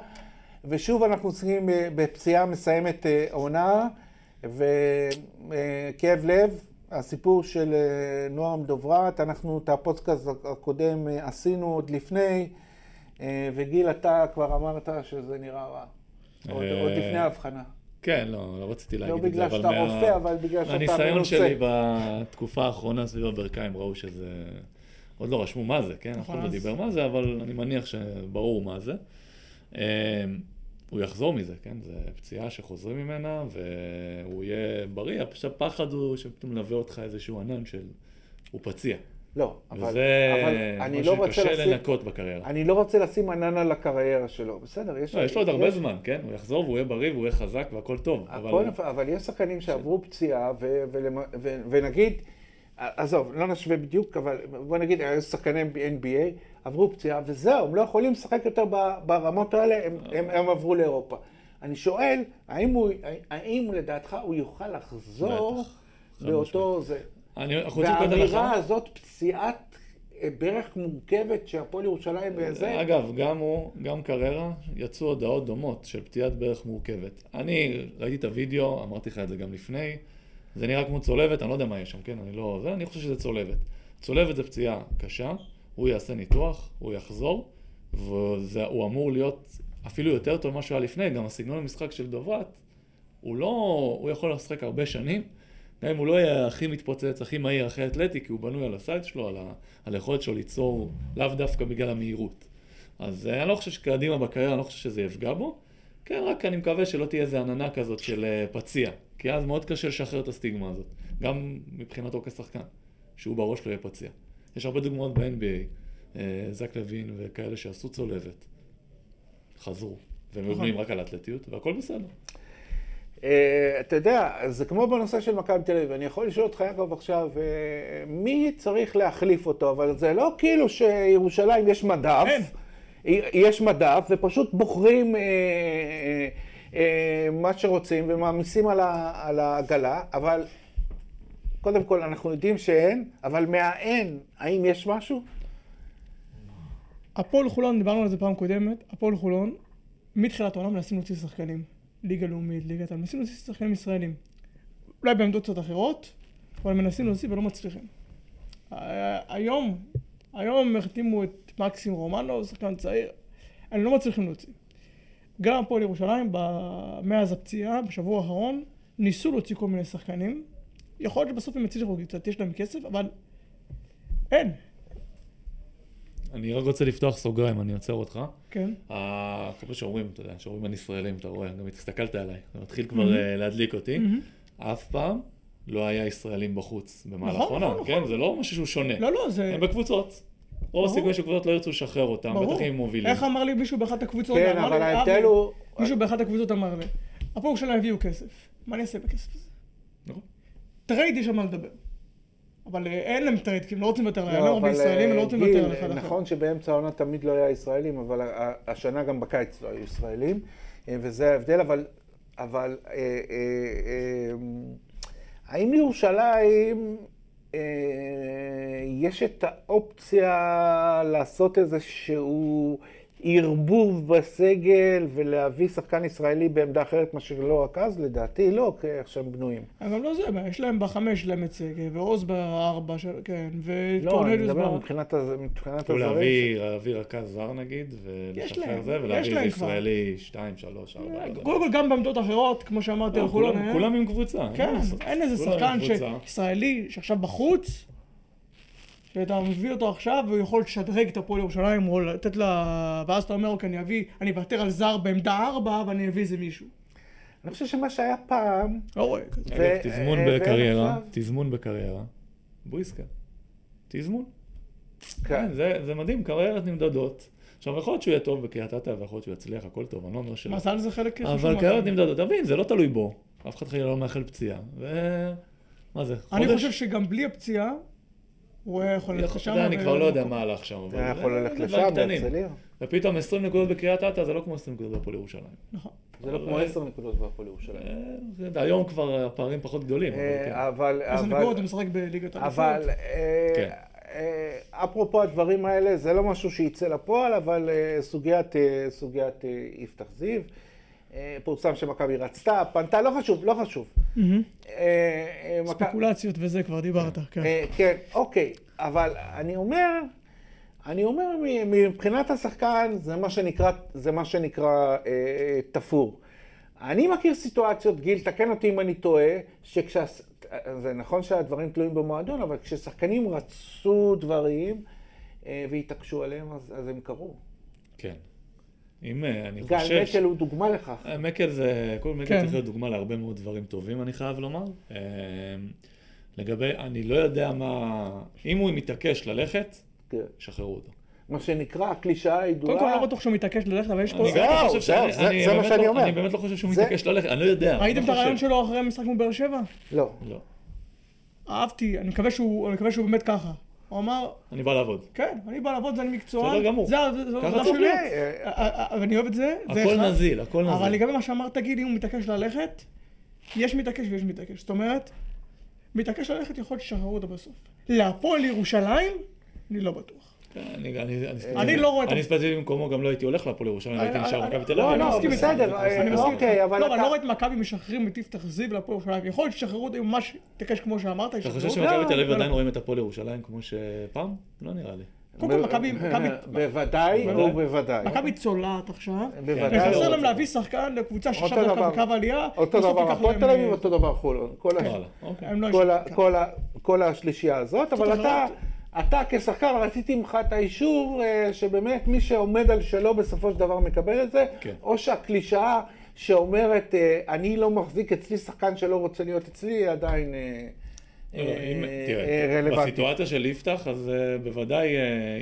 Speaker 1: ושוב אנחנו עוסקים בפציעה מסיימת אה, עונה, וכאב לב, הסיפור של נועם דוברת, אנחנו את הפודקאסט הקודם עשינו עוד לפני, וגיל, אתה כבר אמרת שזה נראה רע, עוד,
Speaker 3: אה,
Speaker 1: עוד לפני ההבחנה.
Speaker 3: כן, לא, לא רציתי
Speaker 1: לא
Speaker 3: להגיד את זה,
Speaker 1: בגלל
Speaker 3: אבל
Speaker 1: שאתה
Speaker 3: מה-
Speaker 1: רופא, אבל בגלל שאתה
Speaker 3: הניסיון
Speaker 1: מנוסה.
Speaker 3: שלי בתקופה האחרונה סביב הברכיים ראו שזה עוד לא רשמו מה זה, כן? אף
Speaker 2: נכון,
Speaker 3: אחד לא דיבר מה זה, אבל אני מניח שברור מה זה. אה, הוא יחזור מזה, כן? זו פציעה שחוזרים ממנה, והוא יהיה בריא, הפחד הוא שפתאום מלווה אותך איזשהו ענן של... הוא פציע.
Speaker 1: לא, אבל,
Speaker 3: וזה
Speaker 1: אבל אני לא
Speaker 3: משהו
Speaker 1: רוצה
Speaker 3: שקשה
Speaker 1: לשים,
Speaker 3: לנקות בקריירה.
Speaker 1: אני לא רוצה לשים ענן על הקריירה שלו. בסדר, יש...
Speaker 3: לא, יש לו עוד הרבה
Speaker 1: יש-
Speaker 3: זמן, כן? הוא יחזור והוא יהיה בריא והוא יהיה חזק והכל טוב.
Speaker 1: הכל
Speaker 3: אבל...
Speaker 1: אבל יש שחקנים שעברו פציעה, ו- ולמ- ו- ונגיד, עזוב, לא נשווה בדיוק, אבל בוא נגיד, היו שחקני NBA, עברו פציעה, וזהו, הם לא יכולים לשחק יותר ב- ברמות האלה, הם, הם, הם עברו לאירופה. אני שואל, האם, הוא, האם לדעתך הוא יוכל לחזור
Speaker 3: בטח,
Speaker 1: באותו זה?
Speaker 3: אני, אנחנו רוצים לקרוא את
Speaker 1: והאמירה. הזאת, פציעת אה, ברך מורכבת שהפועל ירושלים וזה,
Speaker 3: אגב, גם הוא, גם קררה, יצאו הודעות דומות של פציעת ברך מורכבת. אני ראיתי את הוידאו, אמרתי לך את זה גם לפני, זה נראה כמו צולבת, אני לא יודע מה יש שם, כן? אני לא... זה, אני חושב שזה צולבת. צולבת זה פציעה קשה, הוא יעשה ניתוח, הוא יחזור, והוא אמור להיות אפילו יותר טוב ממה שהוא היה לפני, גם הסגנון המשחק של דוברת, הוא לא... הוא יכול לשחק הרבה שנים, גם אם הוא לא יהיה הכי מתפוצץ, הכי מהיר, הכי אתלטי, כי הוא בנוי על הסייד שלו, על, ה... על היכולת שלו ליצור, לאו דווקא בגלל המהירות. אז אה, אני לא חושב שקדימה בקריירה, אני לא חושב שזה יפגע בו. כן, רק אני מקווה שלא תהיה איזה עננה כזאת של אה, פציע, כי אז מאוד קשה לשחרר את הסטיגמה הזאת, גם מבחינתו כשחקן, שהוא בראש לא יהיה פציע. יש הרבה דוגמאות ב-NBA, אה, זק לוין וכאלה שעשו צולבת, חזרו, והם
Speaker 2: נכון.
Speaker 3: בנויים רק על האתלטיות, והכל בסדר.
Speaker 1: אה, אתה יודע, זה כמו בנושא של מכבי תל אביב, אני יכול לשאול אותך יעקב עכשיו, אה, מי צריך להחליף אותו, אבל זה לא כאילו שירושלים יש מדף,
Speaker 2: אין.
Speaker 1: יש מדף ופשוט בוחרים אה, אה, אה, מה שרוצים ומעמיסים על, ה, על העגלה, אבל קודם כל אנחנו יודעים שאין, אבל מהאין, האם יש משהו?
Speaker 2: הפועל חולון, דיברנו על זה פעם קודמת, הפועל חולון, מתחילת העונה מנסים להוציא שחקנים. ליגה לאומית, ליגת העל, מנסים להוציא שחקנים ישראלים. אולי בעמדות קצת אחרות, אבל מנסים להוציא ולא מצליחים. היום, היום הם החתימו את מקסים רומנו, שחקן צעיר, הם לא מצליחים להוציא. גם הפועל ירושלים, מאז הפציעה, בשבוע האחרון, ניסו להוציא כל מיני שחקנים. יכול להיות שבסוף הם יצליחו קצת, יש להם כסף, אבל אין.
Speaker 3: אני רק רוצה לפתוח סוגריים, אני עוצר אותך.
Speaker 2: כן.
Speaker 3: אה, כמו שאומרים, אתה יודע, שאומרים על ישראלים, אתה רואה, גם הסתכלת עליי, זה מתחיל כבר אה, להדליק אותי. אף פעם לא היה ישראלים בחוץ במהלך
Speaker 2: נכון,
Speaker 3: עונה,
Speaker 2: נכון,
Speaker 3: כן? זה לא משהו שהוא שונה.
Speaker 2: לא, לא, זה...
Speaker 3: הם בקבוצות. רוב
Speaker 2: ברור.
Speaker 3: הסיכוי שקבוצות לא ירצו לשחרר אותם,
Speaker 2: ברור.
Speaker 3: בטח אם הם מובילים.
Speaker 2: איך אמר לי מישהו באחת הקבוצות?
Speaker 1: כן, אבל ההבדל הוא...
Speaker 2: מישהו באחת הקבוצות אמר לי, הפועל שלהם הביאו כסף, מה אני אעשה בכסף הזה?
Speaker 3: נכון.
Speaker 2: trade יש על מה לדבר. אבל אה, אין להם trade, כי הם לא רוצים לוותר עליהם,
Speaker 1: לא,
Speaker 2: לא הרבה ישראלים, הם לא
Speaker 1: אה,
Speaker 2: רוצים
Speaker 1: גיל,
Speaker 2: לוותר על אחד אחר.
Speaker 1: נכון שבאמצע העונה תמיד לא היה ישראלים, אבל השנה גם בקיץ לא היו ישראלים, אה, וזה ההבדל, אבל, אבל אה, אה, אה, האם לירושלים אה, יש את האופציה לעשות איזשהו ערבוב בסגל ולהביא שחקן ישראלי בעמדה אחרת מאשר לא רכז? לדעתי לא, כי איך שהם בנויים.
Speaker 2: הם גם לא זה, יש להם בחמש, להם את שגב, ועוז בארבע, של- כן,
Speaker 1: לא, אני מדבר. מבחינת הז- מבחינת הזרים.
Speaker 3: להביא להביא רכז זר נגיד, ולשחרר זה, ולהביא. ישראלי 2, 3, 4, לא.
Speaker 2: קודם כל גם בעמדות אחרות, כמו שאמרתי
Speaker 3: לא, כולם- כולם עם קבוצה. אין
Speaker 2: כן,
Speaker 3: לעשות.
Speaker 2: אין איזה שחקן ישראלי שעכשיו בחוץ, שאתה מביא אותו עכשיו והוא יכול לשדרג את הפועל ירושלים או לתת לה... ואז אתה אומר, אוקיי, אני אביא, אני אוותר על זר בעמדה ארבע ואני אביא איזה מישהו.
Speaker 1: אני חושב שמה שהיה פעם,
Speaker 2: לא רואה כזה.
Speaker 1: ו-
Speaker 3: אגב, תזמון
Speaker 1: אה,
Speaker 3: בקריירה, תזמון בקריירה, בויסקה. תזמון.
Speaker 1: כן.
Speaker 3: כן, זה זה מדהים, קריירת נמדדות. עכשיו, יכול להיות שהוא יהיה טוב בקריית אתא, ויכול להיות שהוא יצליח, הכל טוב, אני לא אומר שלא.
Speaker 2: מזל זה חלק.
Speaker 3: אבל. קריירת נמדדות, תבין, זה לא תלוי בו. אף אחד חלילה לא מאחל פציעה. ו... מה זה,
Speaker 2: אני
Speaker 3: חודש?
Speaker 2: חושב שגם בלי הפציעה, הוא היה יכול ללכת לשם.
Speaker 3: אני כבר לא יודע מה הלך שם. אבל
Speaker 1: היה יכול ללכת
Speaker 3: זה
Speaker 1: לשם. בהרצליה.
Speaker 3: ופתאום 20 נקודות בקריית אתא זה לא כמו 20 נקודות בהפועל ירושלים.
Speaker 2: נכון.
Speaker 1: זה לא כמו
Speaker 3: אה,
Speaker 1: עשר נקודות בהפועל ירושלים.
Speaker 3: אה, היום כבר הפערים פחות גדולים. אבל כן.
Speaker 1: אה, אבל,
Speaker 2: אז
Speaker 1: אבל,
Speaker 2: נגמור, אתה משחק בליגת האליפות.
Speaker 1: אבל, אה,
Speaker 3: כן.
Speaker 1: אה, אפרופו הדברים האלה, זה לא משהו שיצא לפועל, אבל אה, סוגיית, אה, אה, יפתח זיו, אה, פורסם שמכבי רצתה, פנתה, לא חשוב, לא חשוב. אה, אה,
Speaker 2: ספקולציות וזה כבר דיברת, כן.
Speaker 1: אה, כן, אוקיי, אבל אני אומר, אני אומר מ- מבחינת השחקן זה מה שנקרא, זה מה שנקרא אה, תפור. אני מכיר סיטואציות, גיל, תקן אותי אם אני טועה, שכשה... זה נכון שהדברים תלויים במועדון, אבל כששחקנים רצו דברים, אה, והתעקשו עליהם, אז, אז הם קרו.
Speaker 3: כן. אם אה, אני
Speaker 1: גל
Speaker 3: חושב...
Speaker 1: מקל הוא דוגמה לכך.
Speaker 3: אה, מקל זה, כל מקל
Speaker 2: כן.
Speaker 3: צריך להיות דוגמה להרבה מאוד דברים טובים, אני חייב לומר. אה, לגבי, אני לא יודע מה, אם הוא מתעקש ללכת,
Speaker 1: כן.
Speaker 3: שחררו אותו.
Speaker 1: מה שנקרא, הקלישאה הידועה.
Speaker 2: קודם כל, אני לא בטוח שהוא מתעקש ללכת, אבל יש פה...
Speaker 3: לא
Speaker 1: זהו, זהו, זה- מה
Speaker 3: באמת
Speaker 1: שאני
Speaker 3: לא-
Speaker 1: אומר.
Speaker 3: אני באמת לא חושב שהוא מתעקש ללכת, אני לא יודע.
Speaker 2: ראיתם
Speaker 3: אני
Speaker 2: את
Speaker 3: לא
Speaker 2: הרעיון
Speaker 3: חושב.
Speaker 2: שלו אחרי המשחק מול באר שבע?
Speaker 1: לא.
Speaker 3: לא.
Speaker 2: אהבתי, אני מקווה שהוא באמת ככה. הוא אמר,
Speaker 3: אני בא לעבוד.
Speaker 2: כן, אני בא לעבוד, אני מקצוען.
Speaker 3: בסדר גמור.
Speaker 2: זה העבודה שלי.
Speaker 1: להיות.
Speaker 2: אה, אה, אה, ואני אוהב את זה.
Speaker 3: הכל. נזיל, הכל
Speaker 2: אבל
Speaker 3: נזיל.
Speaker 2: לגבי מה שאמרת, תגיד, אם הוא מתעקש ללכת, יש מתעקש ויש מתעקש. זאת אומרת, מתעקש ללכת יכול להיות ששחררו אותו בסוף. להפועל ירושלים, אני לא בטוח.
Speaker 3: כן, אני- אני-
Speaker 2: אני לא רואה את
Speaker 3: אני ספציפית במקומו גם לא הייתי הולך להפועל ירושלים, הייתי
Speaker 2: אני-
Speaker 3: נשאר במכבי תל
Speaker 1: לא,
Speaker 3: אביב.
Speaker 1: לא,
Speaker 3: אני מסכים
Speaker 1: בסדר. אה,
Speaker 2: אני מסכים איתך.
Speaker 1: אבל
Speaker 2: לא,
Speaker 1: אתה-
Speaker 2: אני לא רואה את מכבי משחררים את יפתח זיו להפועל ירושלים. יכול להיות שישחררו אותו אם ממש מתעקש כמו שאמרת,
Speaker 3: אתה חושב. שמכבי תל אביב
Speaker 2: לא,
Speaker 3: עדיין
Speaker 2: לא.
Speaker 3: רואים את הפועל ירושלים כמו שפעם? לא נראה לי.
Speaker 2: קודם כל, מכבי- מכבי-
Speaker 1: בוודאי,
Speaker 3: בוודאי.
Speaker 1: ובוודאי.
Speaker 2: מכבי צולעת עכשיו.
Speaker 1: בוודאי.
Speaker 2: וחסר
Speaker 3: לא
Speaker 2: להם. להביא שחקן לקבוצה
Speaker 1: דבר.
Speaker 2: דווקא בקו עלייה.
Speaker 1: אותו דבר, הפועל תל אביב,
Speaker 2: אה,
Speaker 1: אותו דבר חולון. כל
Speaker 2: לא
Speaker 1: השלישייה הזאת, אבל. אתה, אתה כשחקן רציתי ממך את האישור אה, שבאמת מי שעומד על שלו בסופו של דבר מקבל את זה,
Speaker 3: כן.
Speaker 1: או שהקלישאה שאומרת אה, אני לא מחזיק אצלי שחקן שלא רוצה להיות אצלי, היא עדיין אה,
Speaker 3: לא, לא,
Speaker 1: רלוונטית.
Speaker 3: בסיטואציה של יפתח, אז בוודאי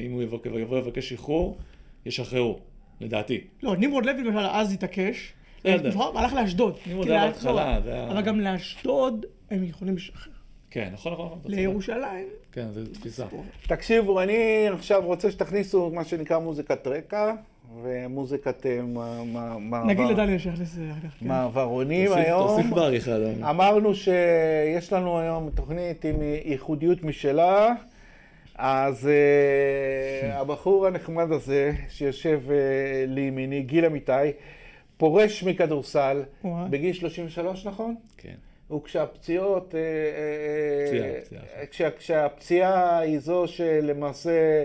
Speaker 3: אם הוא יבוא לבקש שחרור, ישחררו, לדעתי.
Speaker 2: לא, נמרוד לוי למשל אז התעקש.
Speaker 3: בסדר.
Speaker 2: הלך לאשדוד.
Speaker 3: נמרוד היה
Speaker 2: לה-
Speaker 3: בהתחלה,
Speaker 2: אבל גם לאשדוד הם יכולים לשחרר.
Speaker 3: כן, נכון, נכון. נכון.
Speaker 2: לירושלים.
Speaker 3: כן, זו תפיסה.
Speaker 1: תקשיבו, אני עכשיו רוצה שתכניסו מה שנקרא מוזיקת רקע ומוזיקת אה, מה- מה- מעבר-
Speaker 2: נגיד לדניאל שיכניס אחר כך. כן.
Speaker 1: מעברונים
Speaker 3: תוסיף-
Speaker 1: היום.
Speaker 3: תוסיף בעריכה.
Speaker 1: אמרנו שיש לנו היום תוכנית עם ייחודיות משלה, אז uh, *laughs* הבחור הנחמד הזה שיושב לימיני, גיל אמיתי, פורש מכדורסל. בגיל 33, נכון?
Speaker 3: כן.
Speaker 1: וכשהפציעות, אה, אה,
Speaker 3: פציעה,
Speaker 1: אה,
Speaker 3: פציעה.
Speaker 1: כשה, כשהפציעה היא זו שלמעשה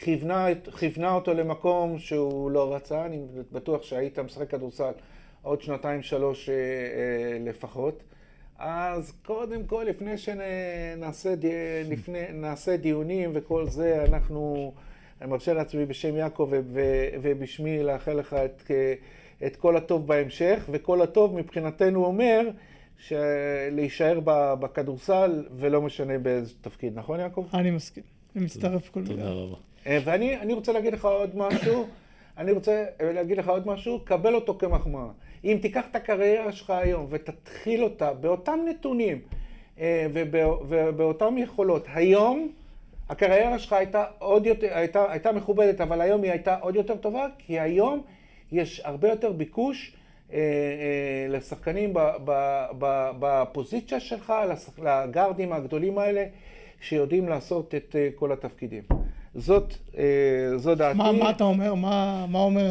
Speaker 1: כיוונה, כיוונה אותו למקום שהוא לא רצה, אני בטוח שהיית משחק כדורסל עוד שנתיים שלוש לפחות. אז קודם כל, לפני שנעשה לפני, נעשה דיונים וכל זה, אנחנו, אני מרשה לעצמי בשם יעקב ובשמי לאחל לך את, את כל הטוב בהמשך, וכל הטוב מבחינתנו אומר להישאר בכדורסל ולא משנה באיזה תפקיד, נכון יעקב?
Speaker 2: אני מסכים. אני מצטרף כל
Speaker 3: תודה
Speaker 2: מילה.
Speaker 3: רבה.
Speaker 1: אה, ואני אני רוצה להגיד לך עוד משהו, *coughs* אני רוצה אה, להגיד לך עוד משהו, קבל אותו כמחמאה. אם תיקח את הקריירה שלך היום ותתחיל אותה באותם נתונים אה, ובא- ובאותן יכולות, היום הקריירה שלך הייתה עוד יותר, הייתה, הייתה מכובדת, אבל היום היא הייתה עוד יותר טובה, כי היום יש הרבה יותר ביקוש לשחקנים ב- ב- ב- בפוזיציה שלך, לגארדים הגדולים האלה, שיודעים לעשות את אה, כל התפקידים. זאת, אה, זו דעתי.
Speaker 2: מה מה אתה אומר? מה מה אומר...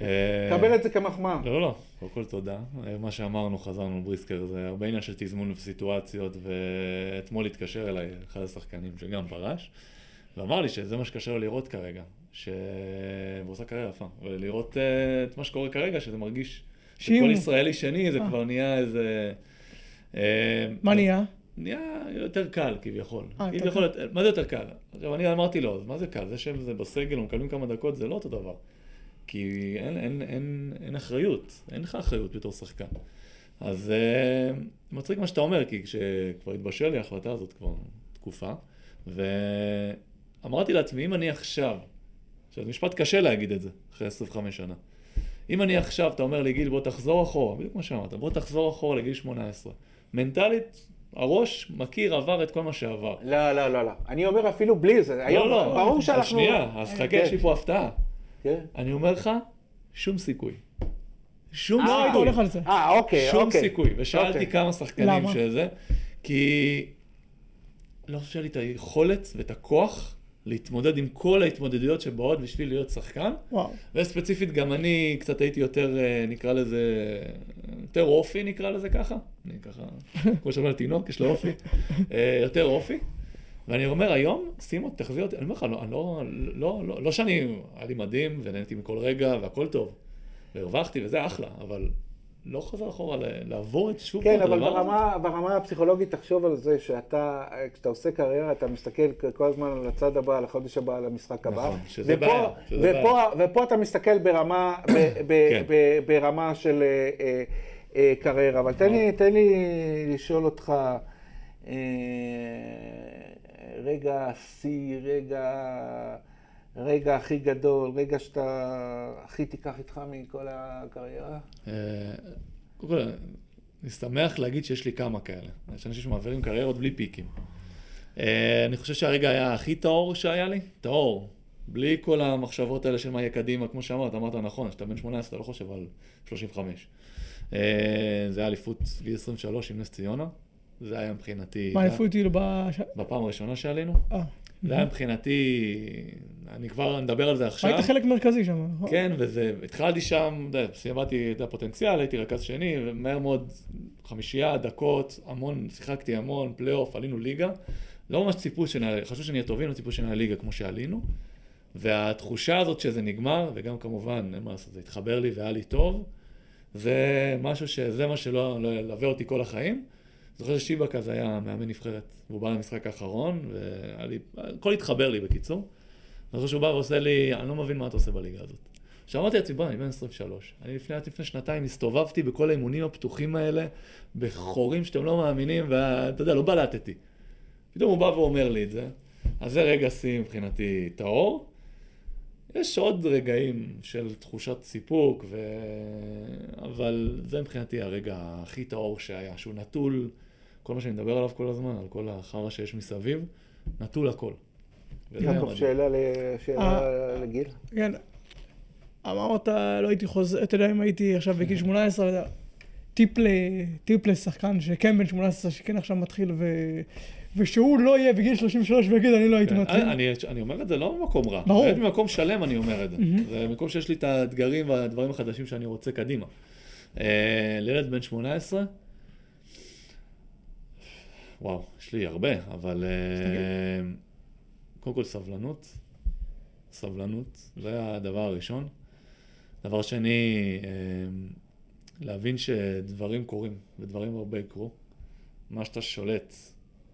Speaker 3: אה,
Speaker 1: קבל את זה כמחמאה.
Speaker 3: לא, לא, לא, קודם כל תודה. אה, מה שאמרנו, חזרנו בריסקר, זה הרבה עניין של תזמון וסיטואציות, ואתמול התקשר אליי אחד השחקנים שגם פרש, ואמר לי שזה מה שקשה לו לראות כרגע, שהוא עושה קריירה יפה, ולראות אה, את מה שקורה כרגע, שזה מרגיש שכל ישראלי שני זה
Speaker 2: אה.
Speaker 3: כבר נהיה איזה... אה,
Speaker 2: מה נהיה?
Speaker 3: נהיה יותר קל כביכול.
Speaker 2: יותר
Speaker 3: כביכול, מה זה יותר קל? עכשיו אני אמרתי לו, מה זה קל? זה שהם זה בסגל ומקבלים כמה דקות זה לא אותו דבר. כי אין, אין, אין, אין אחריות, אין לך אחריות בתור שחקן. אז אה, מצחיק מה שאתה אומר, כי כשכבר התבשל לי ההחלטה הזאת כבר תקופה, ואמרתי לעצמי, אם אני עכשיו, עכשיו זה משפט קשה להגיד את זה, אחרי 25 שנה. אם אני עכשיו, אתה אומר לי, גיל, בוא תחזור אחורה, בדיוק כמו שאמרת, בוא תחזור אחורה לגיל 18. מנטלית, הראש מכיר, עבר את כל מה שעבר.
Speaker 1: לא, לא, לא, לא. אני אומר אפילו בלי זה. היום,
Speaker 3: לא, לא,
Speaker 1: ברור
Speaker 3: אז
Speaker 1: שאנחנו...
Speaker 3: שנייה, אז חכה,
Speaker 1: כן.
Speaker 3: יש לי פה הפתעה.
Speaker 1: כן.
Speaker 3: אני אומר לך, שום סיכוי. שום
Speaker 2: לא היית
Speaker 3: סיכוי.
Speaker 2: הולך על זה.
Speaker 1: אה, אוקיי,
Speaker 3: שום
Speaker 1: אוקיי.
Speaker 3: סיכוי. ושאלתי
Speaker 1: אוקיי.
Speaker 3: כמה שחקנים
Speaker 2: למה?
Speaker 3: שזה, כי לא חושב לי את היכולת ואת הכוח להתמודד עם כל ההתמודדויות שבאות בשביל להיות שחקן.
Speaker 2: וואו.
Speaker 3: וספציפית גם אני קצת הייתי יותר, אה, נקרא לזה, יותר אופי נקרא לזה ככה. אני ככה, *laughs* כמו שאומר תינוק, יש לו אופי. אה, יותר אופי. ואני אומר, היום, סימון, תחזיר אותי, אני אומר לך, לא, לא, לא, לא, לא שאני, היה לי מדהים ונהניתי מכל רגע והכל טוב. והרווחתי וזה אחלה, אבל לא חזר אחורה לעבור את שוב
Speaker 1: כן, אבל. ברמה, ברמה הפסיכולוגית תחשוב על זה שאתה, כשאתה עושה קריירה, אתה מסתכל כל הזמן על הצד הבא, על החודש הבא, על המשחק הבא.
Speaker 3: נכון, שזה
Speaker 1: ופה,
Speaker 3: בעיה, שזה
Speaker 1: ופה, ופה אתה מסתכל ברמה, ב, ב,
Speaker 3: כן.
Speaker 1: ב, ברמה של אה, אה, אה, קריירה. אבל תן לי, תן לי לשאול אותך, אה, רגע שיא, רגע, רגע הכי גדול, רגע שאתה הכי תיקח איתך מכל הקריירה.
Speaker 3: אה, קודם כל, אני שמח להגיד שיש לי כמה כאלה. יש אנשים שמעבירים קריירות בלי פיקים. אה, אני חושב שהרגע היה הכי טהור שהיה לי, טהור. בלי כל המחשבות האלה של מה יהיה קדימה, כמו שאמרת, אמרת נכון, כשאתה בן 18 אתה לא חושב על 35. אה, זה היה אליפות גיל 23 עם נס ציונה. זה היה מבחינתי...
Speaker 2: מה אליפות כאילו.
Speaker 3: בפעם הראשונה שעלינו. זה היה מבחינתי... אני כבר נדבר על זה עכשיו.
Speaker 2: היית חלק מרכזי שם, נכון?
Speaker 3: כן, וזה, התחלתי שם, סיימתי את הפוטנציאל, הייתי רכז שני, ומהר מאוד, חמישייה, דקות, המון, שיחקתי המון, פלייאוף, עלינו ליגה. לא ממש ציפו שנעלה, חשבו שנהיה טובים, לא ציפו שנעלה ליגה כמו שעלינו. והתחושה הזאת שזה נגמר, וגם כמובן, אין מה לעשות, זה התחבר לי והיה לי טוב, זה משהו ש... זה מה שלא לא ילווה אותי כל החיים. זוכר ששיבק אז היה מאמן נבחרת, והוא בא למשחק האחרון, והיה לי, הכל התחבר לי בקיצור. אני זוכר שהוא בא ועושה לי, אני לא מבין מה אתה עושה בליגה הזאת. עכשיו אמרתי לעצמי, בוא, אני בן 23. אני לפני, לפני שנתיים הסתובבתי בכל האימונים הפתוחים האלה, בחורים שאתם לא מאמינים, ואתה יודע, לא בלטתי. פתאום הוא בא ואומר לי את זה. אז זה רגע שיא מבחינתי טהור. יש עוד רגעים של תחושת סיפוק, ו... אבל זה מבחינתי הרגע הכי טהור שהיה, שהוא נטול, כל מה שאני מדבר עליו כל הזמן, על כל החרא שיש מסביב, נטול הכל.
Speaker 1: יעקב. שאלה ל- שאלה לגיל.
Speaker 2: כן. אמרת, לא הייתי חוזר, אתה יודע, אם הייתי עכשיו בגיל 18, אתה יודע, טיפ, ל, טיפ לשחקן שכן בן 18, שכן עכשיו מתחיל, ו, ושהוא לא יהיה בגיל 33 ויגיד, אני לא הייתי
Speaker 3: כן,
Speaker 2: מתחיל.
Speaker 3: אני, אני אומר את זה לא ממקום רע,
Speaker 2: ברור.
Speaker 3: באמת ממקום שלם אני אומר את זה. זה מקום שיש לי את האתגרים והדברים החדשים שאני רוצה קדימה. אה, לילד בן 18, וואו, יש לי הרבה, אבל אה, קודם כל סבלנות, סבלנות, זה הדבר הראשון. דבר שני, אה, להבין שדברים קורים, ודברים הרבה יקרו. מה שאתה שולט,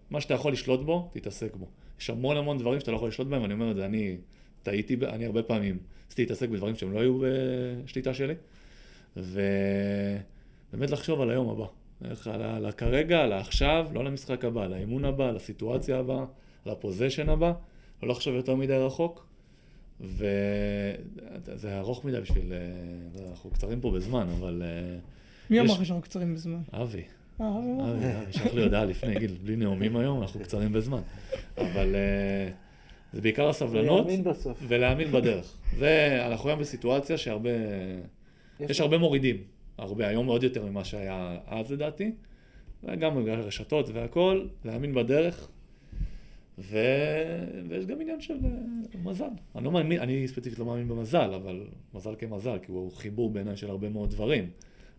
Speaker 3: מה שאתה יכול לשלוט בו, תתעסק בו. יש המון המון דברים שאתה לא יכול לשלוט בהם, ואני אומר את זה, אני טעיתי, אני הרבה פעמים רציתי להתעסק בדברים שהם לא היו בשליטה שלי, ובאמת לחשוב על היום הבא. איך על, הכרגע, על העכשיו, לא למשחק הבא, על האימון הבא, על הסיטואציה הבאה, על הפוזיישן הבא, לא לחשוב יותר מדי רחוק, וזה ארוך מדי בשביל, אה, יודע, אנחנו קצרים פה בזמן, אבל אה,
Speaker 2: מי אמר לך שאנחנו קצרים בזמן?
Speaker 3: אבי.
Speaker 2: אה,
Speaker 3: אבי, אבי, שלח לי הודעה לפני, גיל, בלי נאומים היום, אנחנו קצרים בזמן. אבל זה בעיקר הסבלנות
Speaker 1: להאמין בסוף.
Speaker 3: ולהאמין בדרך. זה, אנחנו היום בסיטואציה שהרבה, יש הרבה מורידים. הרבה, היום עוד יותר ממה שהיה אז לדעתי. וגם בגלל הרשתות והכל, להאמין בדרך. ו... ויש גם עניין של אה, מזל. אני לא מאמין, אני ספציפית לא מאמין במזל, אבל מזל כמזל, כי הוא חיבור בעיניי של הרבה מאוד דברים.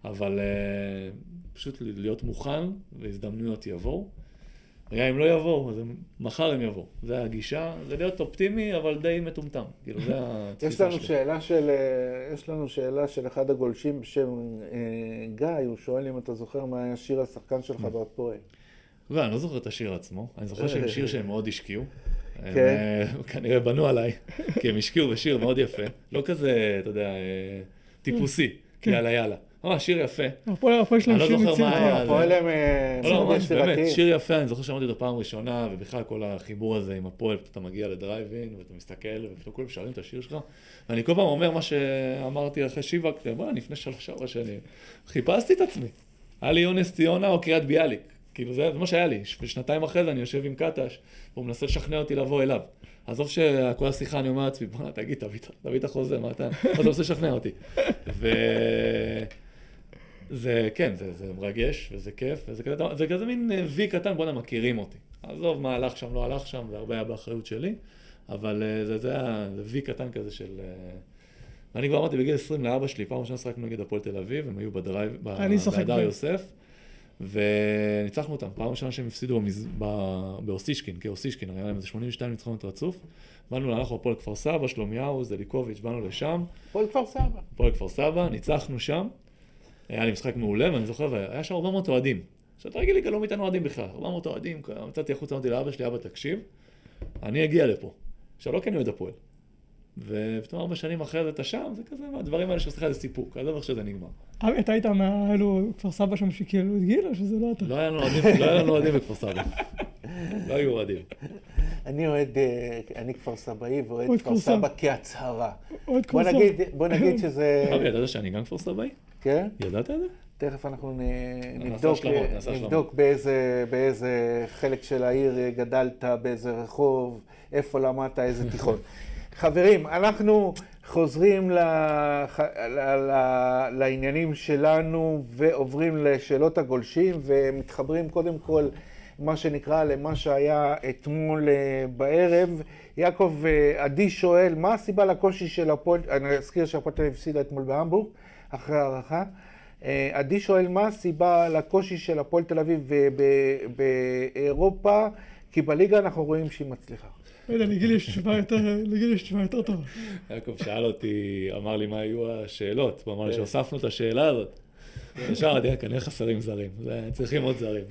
Speaker 3: אבל אה, פשוט להיות מוכן, והזדמנויות יבואו. וגם אם לא יבואו, אז הם, מחר הם יבואו. זה הגישה, זה להיות אופטימי, אבל די מטומטם. כאילו, זה התפיסה
Speaker 1: יש לנו
Speaker 3: שלי.
Speaker 1: שאלה של, אה, יש לנו שאלה של אחד הגולשים בשם אה, גיא, הוא שואל אם אתה זוכר מה היה שיר השחקן שלך
Speaker 3: Mm.
Speaker 1: בהפועל.
Speaker 3: לא, אני לא זוכר את השיר עצמו, אני זוכר שהם שיר שהם מאוד השקיעו. הם
Speaker 1: כן.
Speaker 3: אה, כנראה בנו עליי, כי הם השקיעו בשיר מאוד יפה. לא כזה, אתה יודע, אה, טיפוסי,
Speaker 2: כן.
Speaker 3: יאללה יאללה. ממש שיר יפה.
Speaker 2: הפועל הפועל שלהם
Speaker 3: אני לא
Speaker 2: שיר
Speaker 3: זוכר מה
Speaker 2: מציל
Speaker 3: היה.
Speaker 1: הפועל הם אה,
Speaker 3: לא, לא, ממש, באמת. שיר יפה, אני זוכר שאמרתי אותו פעם ראשונה, ובכלל כל החיבור הזה עם הפועל, אתה מגיע לדרייב-אין, ואתה מסתכל, ופתאום כולם שרים את השיר שלך, ואני כל פעם אומר מה שאמרתי אחרי שיבק, בוא'נה, לפני שלוש-ארבע שנים, חיפשתי את עצמי. היה לי יונס ציונה או קריית ביאליק. כאילו זה, זה מה שהיה לי. ושנתיים אחרי זה אני יושב עם קטש, והוא מנסה לשכנע אותי לבוא אליו. עזוב שכל השיחה אני אומר לעצמי, בוא'נה, תגיד, תביא את- החוזה, מה אתה... הוא מנסה לשכנע אותי. ו... זה, כן, זה, זה מרגש, וזה כיף, וזה כזה, זה כזה מין אה, וי קטן, בואנה, מכירים אותי. עזוב מה הלך שם, לא הלך שם, זה הרבה היה באחריות שלי, אבל אה, זה, זה היה, זה וי קטן כזה של... אה, ואני כבר אמרתי בגיל 20 לאבא שלי, פעם ראשונה שחקנו נגד הפועל תל אביב, הם היו בדרייב,
Speaker 2: אני
Speaker 3: בהדר. יוסף, וניצחנו אותם, פעם ראשונה שהם הפסידו במז... ב... באוסישקין, כאוסישקין, הרי היה להם איזה 82 ניצחונות רצוף. באנו, הלכנו הפועל כפר סבא, שלומיהו, זליקוביץ', באנו לשם,
Speaker 1: הפועל כפר סבא.
Speaker 3: הפועל כפר סבא, ניצחנו שם, היה לי משחק מעולה, ואני זוכר, והיה שם 400 אוהדים. עכשיו, אתה רגיל ליגה לאומית אין אוהדים בכלל, 400 אוהדים, מצאתי החוצה, אמרתי לאבא שלי, אבא, תקשיב, אני אגיע לפה. עכשיו, לא כי אני אוהד הפועל. ופתאום ארבע שנים אחרי זה אתה שם, זה כזה, הדברים האלה שעושה לך איזה סיפוק, עזוב איך שזה נגמר.
Speaker 2: אבי, אתה היית מהאלו כפר סבא שם שכאילו את גיל, או שזה לא אתה?
Speaker 3: לא היה לנו אוהדים, לא היה לנו אוהדים בכפר סבא. לא היו אוהדים.
Speaker 1: אני אוהד, אה, אני כפר סבאי ואוהד
Speaker 2: אוהד
Speaker 1: כפר
Speaker 2: סבא.
Speaker 1: כהצהרה.
Speaker 2: אוהד
Speaker 1: בוא
Speaker 2: כפר סבא.
Speaker 1: נגיד, בוא נגיד *laughs* שזה...
Speaker 3: אבי, ידעת שאני גם כפר סבאי?
Speaker 1: כן?
Speaker 3: ידעת את זה?
Speaker 1: תכף אנחנו נבדוק,
Speaker 3: נעשה
Speaker 1: נבדוק באיזה, באיזה חלק של העיר גדלת, באיזה רחוב, איפה למדת, איזה תיכון. *laughs* חברים, אנחנו חוזרים לח... ל... ל... לעניינים שלנו ועוברים לשאלות הגולשים ומתחברים קודם כל, מה שנקרא, למה שהיה אתמול אה, בערב. יעקב אה, עדי שואל, מה הסיבה לקושי של הפועל, אני אזכיר שהפועל הפסידה אתמול בהמבורג, אחרי הערכה. אה, עדי שואל, מה הסיבה לקושי של הפועל תל אביב באירופה? כי בליגה אנחנו רואים שהיא מצליחה.
Speaker 2: לא יודע, לגיל יש תשובה יותר, לגיל יש תשובה יותר טובה.
Speaker 3: יעקב שאל אותי, אמר לי מה היו השאלות, הוא אמר לי שהוספנו את השאלה הזאת. ישר אמרתי, כנראה חסרים זרים, צריכים עוד זרים.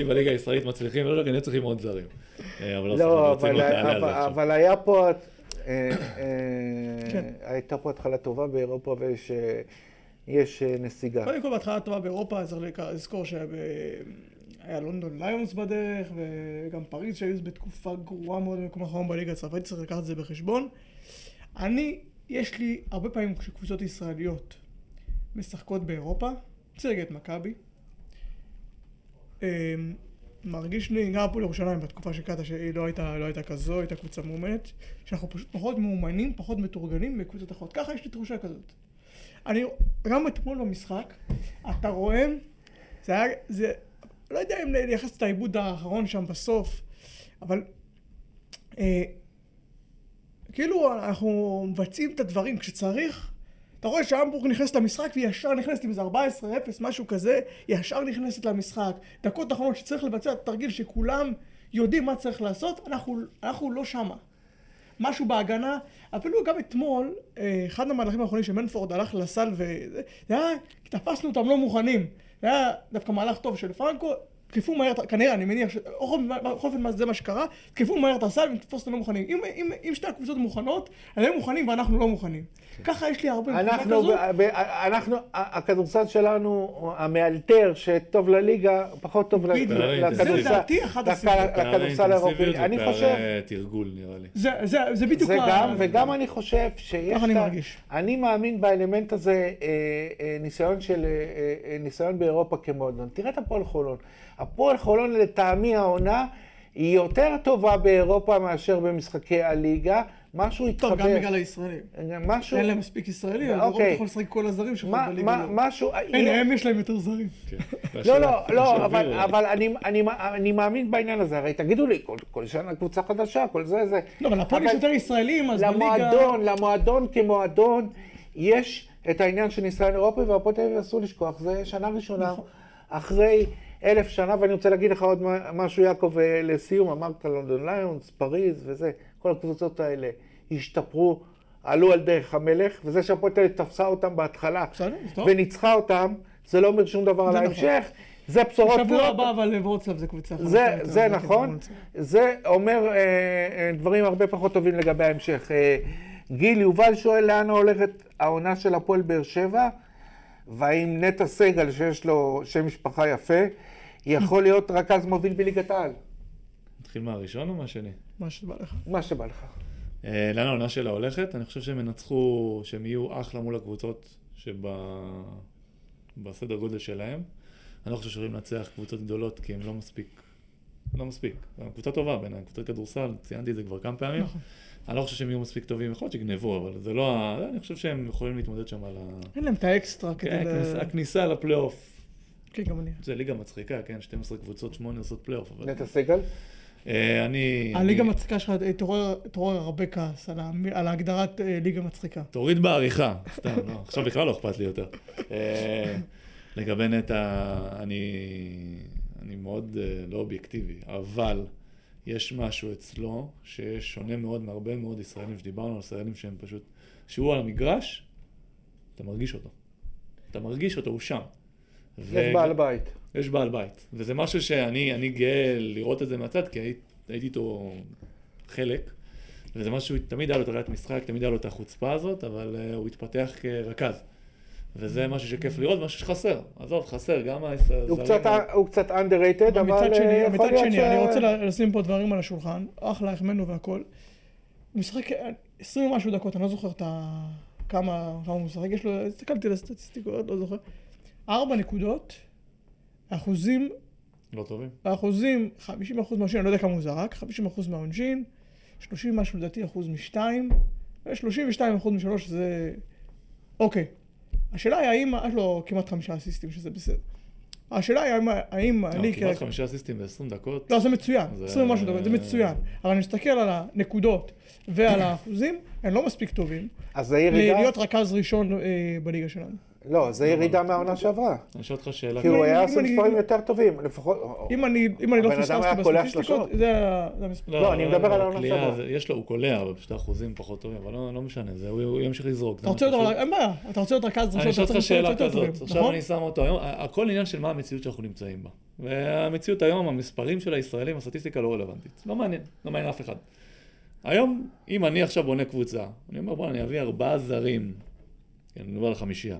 Speaker 3: אם בליגה הישראלית מצליחים, לא, כנראה צריכים עוד זרים. אבל לא,
Speaker 1: אבל,
Speaker 3: לא
Speaker 1: היה פה, אה, אה,
Speaker 2: כן.
Speaker 1: הייתה פה התחלה טובה באירופה ויש יש, אה, נסיגה.
Speaker 2: קודם כל, בהתחלה טובה באירופה, צריך לזכור שהיה לונדון ליונס בדרך, וגם פריז שהיו בתקופה גרועה מאוד במקום האחרון בליגה הצרפתית, צריך לקחת את זה בחשבון. אני, יש לי הרבה פעמים כשקבוצות ישראליות משחקות באירופה, צריך להגיד את מכבי. אמ, מרגיש לי, גם הפועל ירושלים בתקופה של קאטה שהיא לא הייתה, לא הייתה כזו, הייתה קבוצה מאומנת, שאנחנו פשוט פחות מאומנים, פחות מתורגלים מקבוצות אחרות. ככה יש לי תחושה כזאת. אני, גם אתמול במשחק, אתה רואה, זה היה, זה, לא יודע אם לייחס את העיבוד האחרון שם בסוף, אבל אה, כאילו אנחנו מבצעים את הדברים כשצריך. אתה רואה שהמבורג נכנסת למשחק והיא ישר נכנסת עם איזה 14-0, משהו כזה, היא ישר נכנסת למשחק. דקות אחרונות שצריך לבצע את התרגיל שכולם יודעים מה צריך לעשות, אנחנו, אנחנו לא שמה. משהו בהגנה, אפילו גם אתמול, אה, אחד המהלכים האחרונים שמנפורד הלך לסל וזה, תפסנו אותם לא מוכנים. היה דווקא מהלך טוב של פרנקו, תקפו מהר, כנראה, אני מניח, בכל אופן מה- זה מה שקרה, תקפו מהר את הסל ותפוס אותם לא מוכנים. אם, אם, אם שתי הקבוצות מוכנות, הם מוכנים ואנחנו לא מוכנים. ככה יש לי הרבה מבחינה
Speaker 1: אנחנו,
Speaker 2: כזו.
Speaker 1: ב- ב- אנחנו, הכדורסל שלנו, המאלתר, שטוב לליגה, פחות טוב. לכדורסל,
Speaker 2: זה לדעתי אחת
Speaker 1: לכ-
Speaker 2: הסיבות.
Speaker 1: לכדורסל האירופי. אני חושב,
Speaker 3: תרגול נראה לי.
Speaker 2: זה, זה, זה בדיוק
Speaker 1: זה גם, וגם אני חושב שיש...
Speaker 2: ככה אני מרגיש.
Speaker 1: אני מאמין באלמנט הזה, אה, אה, ניסיון של, אה, ניסיון באירופה כמועדון. תראה את הפועל חולון. הפועל חולון לטעמי העונה היא יותר טובה באירופה מאשר במשחקי הליגה. משהו התחבר.
Speaker 2: טוב, גם בגלל הישראלים.
Speaker 1: משהו...
Speaker 2: אין להם מספיק ישראלים, אז
Speaker 1: אוקיי.
Speaker 2: אירופה יכול לשחק כל הזרים שלך
Speaker 1: מה-
Speaker 2: בליגה.
Speaker 1: מה-
Speaker 2: לא.
Speaker 1: משהו...
Speaker 2: הנה, הם יש להם יותר זרים.
Speaker 3: כן.
Speaker 1: לא, לא, לא,
Speaker 3: שהביאו,
Speaker 1: אבל,
Speaker 3: אה,
Speaker 1: אבל אני, אני, אני מאמין בעניין הזה. הרי תגידו לי, כל, כל שנה קבוצה חדשה, כל זה, זה.
Speaker 2: לא, אבל הפועל יש יותר ישראלים, אז בליגה...
Speaker 1: למועדון, למועדון כמועדון, יש את העניין של ניסיון אירופי, והפועל תל אביב אסור לשכוח, זה שנה ראשונה,
Speaker 2: נכון.
Speaker 1: אחרי אלף שנה, ואני רוצה להגיד לך עוד משהו, יעקב, אה, לסיום, אמרת לונדון ליונס, פריז וזה, כל הקבוצות האלה השתפרו, עלו על דרך המלך, וזה שהפועל תל אביב תפסה אותם בהתחלה. וניצחה אותם, זה לא אומר שום דבר על
Speaker 2: נכון.
Speaker 1: ההמשך, זה בשורות
Speaker 2: בשבוע. הבא, אבל וורצלב זה קבוצה חדשה
Speaker 1: זה, זה נכון,
Speaker 2: וורצלב.
Speaker 1: זה אומר אה, אה, דברים הרבה פחות טובים לגבי ההמשך. אה, גיל, יובל שואל לאן הולכת העונה של הפועל באר שבע, והאם נטע סגל, שיש לו שם משפחה יפה, יכול להיות רכז מוביל בליגת העל.
Speaker 3: נתחיל מהראשון או מהשני?
Speaker 2: מה שבא לך.
Speaker 1: מה שבא לך.
Speaker 3: אה, לאן העונה שלה הולכת? אני חושב שהם ינצחו, שהם יהיו אחלה מול הקבוצות שבסדר גודל שלהם. אני לא חושב שיכולים לנצח קבוצות גדולות כי הם לא מספיק, לא מספיק. קבוצה טובה בעיניי, קבוצת כדורסל, ציינתי את זה כבר כמה פעמים. אני לא חושב שהם יהיו מספיק טובים, יכול להיות שיגנבו, אבל זה לא ה... אני חושב שהם יכולים להתמודד שם על ה...
Speaker 2: אין להם את האקסטרה כדי...
Speaker 3: כן,
Speaker 2: ל-
Speaker 3: הכניסה- הכניסה לפלייאוף.
Speaker 2: כן, גם אני.
Speaker 3: זה ליגה מצחיקה, כן? 12 קבוצות, 8 עושות פלייאוף. אבל...
Speaker 1: נטע סגל?
Speaker 3: אה, אני...
Speaker 2: הליגה
Speaker 3: אני-
Speaker 2: המצחיקה שלך אה, תעורר תעורר הרבה כעס על ה- על ההגדרת אה, ליגה מצחיקה.
Speaker 3: תוריד בעריכה, סתם, לא, עכשיו בכלל לא אכפת לי יותר. אה, לגבי נטע, אני, אני מאוד אה, לא אובייקטיבי, אבל יש משהו אצלו שיש שונה מאוד מהרבה מאוד ישראלים שדיברנו על ישראלים שהם פשוט, שהוא על המגרש, אתה מרגיש אותו. אתה מרגיש אותו, הוא שם.
Speaker 1: יש בעל בית.
Speaker 3: יש בעל בית. וזה משהו שאני אני גאה לראות את זה מהצד, כי הייתי, הייתי איתו חלק. וזה משהו, תמיד היה לו את הראיית משחק, תמיד היה לו את החוצפה הזאת, אבל uh, הוא התפתח כרכז. וזה משהו שכיף לראות, משהו שחסר. עזוב, חסר, גם הזרים...
Speaker 1: הוא קצת, הוא קצת underrated, אבל
Speaker 2: מצד שני,
Speaker 1: אה, יכול
Speaker 2: מצד שני,
Speaker 1: ש...
Speaker 2: אני רוצה לשים פה דברים על השולחן, אחלה, החמאנו והכל. הוא משחק 20 ומשהו דקות, אני לא זוכר את ה... כמה, כמה הוא משחק, יש לו, הסתכלתי על הסטטיסטיקות, לא זוכר. ארבע נקודות, אחוזים,
Speaker 3: לא טובים.
Speaker 2: האחוזים, 50 אחוז מהעונשין, אני לא יודע כמה הוא זרק, 50 אחוז מהעונשין, 30 משהו לדעתי אחוז משתיים, ו-32 אחוז משלוש, זה... אוקיי. השאלה היא האם, יש לו כמעט חמישה אסיסטים, שזה בסדר. השאלה היא האם, האם
Speaker 3: לא,
Speaker 2: אני...
Speaker 3: כמעט חמישה אסיסטים ב-20 דקות.
Speaker 2: לא, זה מצוין,
Speaker 3: זה-
Speaker 2: 20 ומשהו דקות, זה מצוין. אבל אני מסתכל על הנקודות ועל האחוזים, הם לא מספיק טובים.
Speaker 1: אז זה ירידה?
Speaker 2: להיות רכז ראשון אה, בליגה שלנו.
Speaker 1: לא, זה ירידה מהעונה שעברה.
Speaker 3: אני אשאל אותך שאלה.
Speaker 1: כי הוא
Speaker 2: אם
Speaker 1: היה עושה מספרים יותר טובים, לפחות...
Speaker 2: אם אני, אם אני לא פספסתי בסטטיסטיקות. זה המספר.
Speaker 1: לא, אני מדבר על העונה שעברה.
Speaker 3: יש לו, הוא קולע, אבל פשוט האחוזים פחות טובים, אבל לא לא משנה, זה- הוא ימשיך לזרוק.
Speaker 2: אתה רוצה
Speaker 3: שחשוב.
Speaker 2: אין בעיה, אתה רוצה להיות רכז
Speaker 3: אני אשאל אותך שאלה כזאת, עכשיו
Speaker 2: נכון?
Speaker 3: אני שם אותו היום, הכל עניין של מה המציאות שאנחנו נמצאים בה. והמציאות היום, המספרים של הישראלים, הסטטיסטיקה לא רלוונטית. לא מעניין, לא מעניין אף אחד. היום, אם אני עכשיו בונה קבוצה, אני אומר בוא, אני אביא ארבעה זרים, כן, אני מדבר על חמישייה,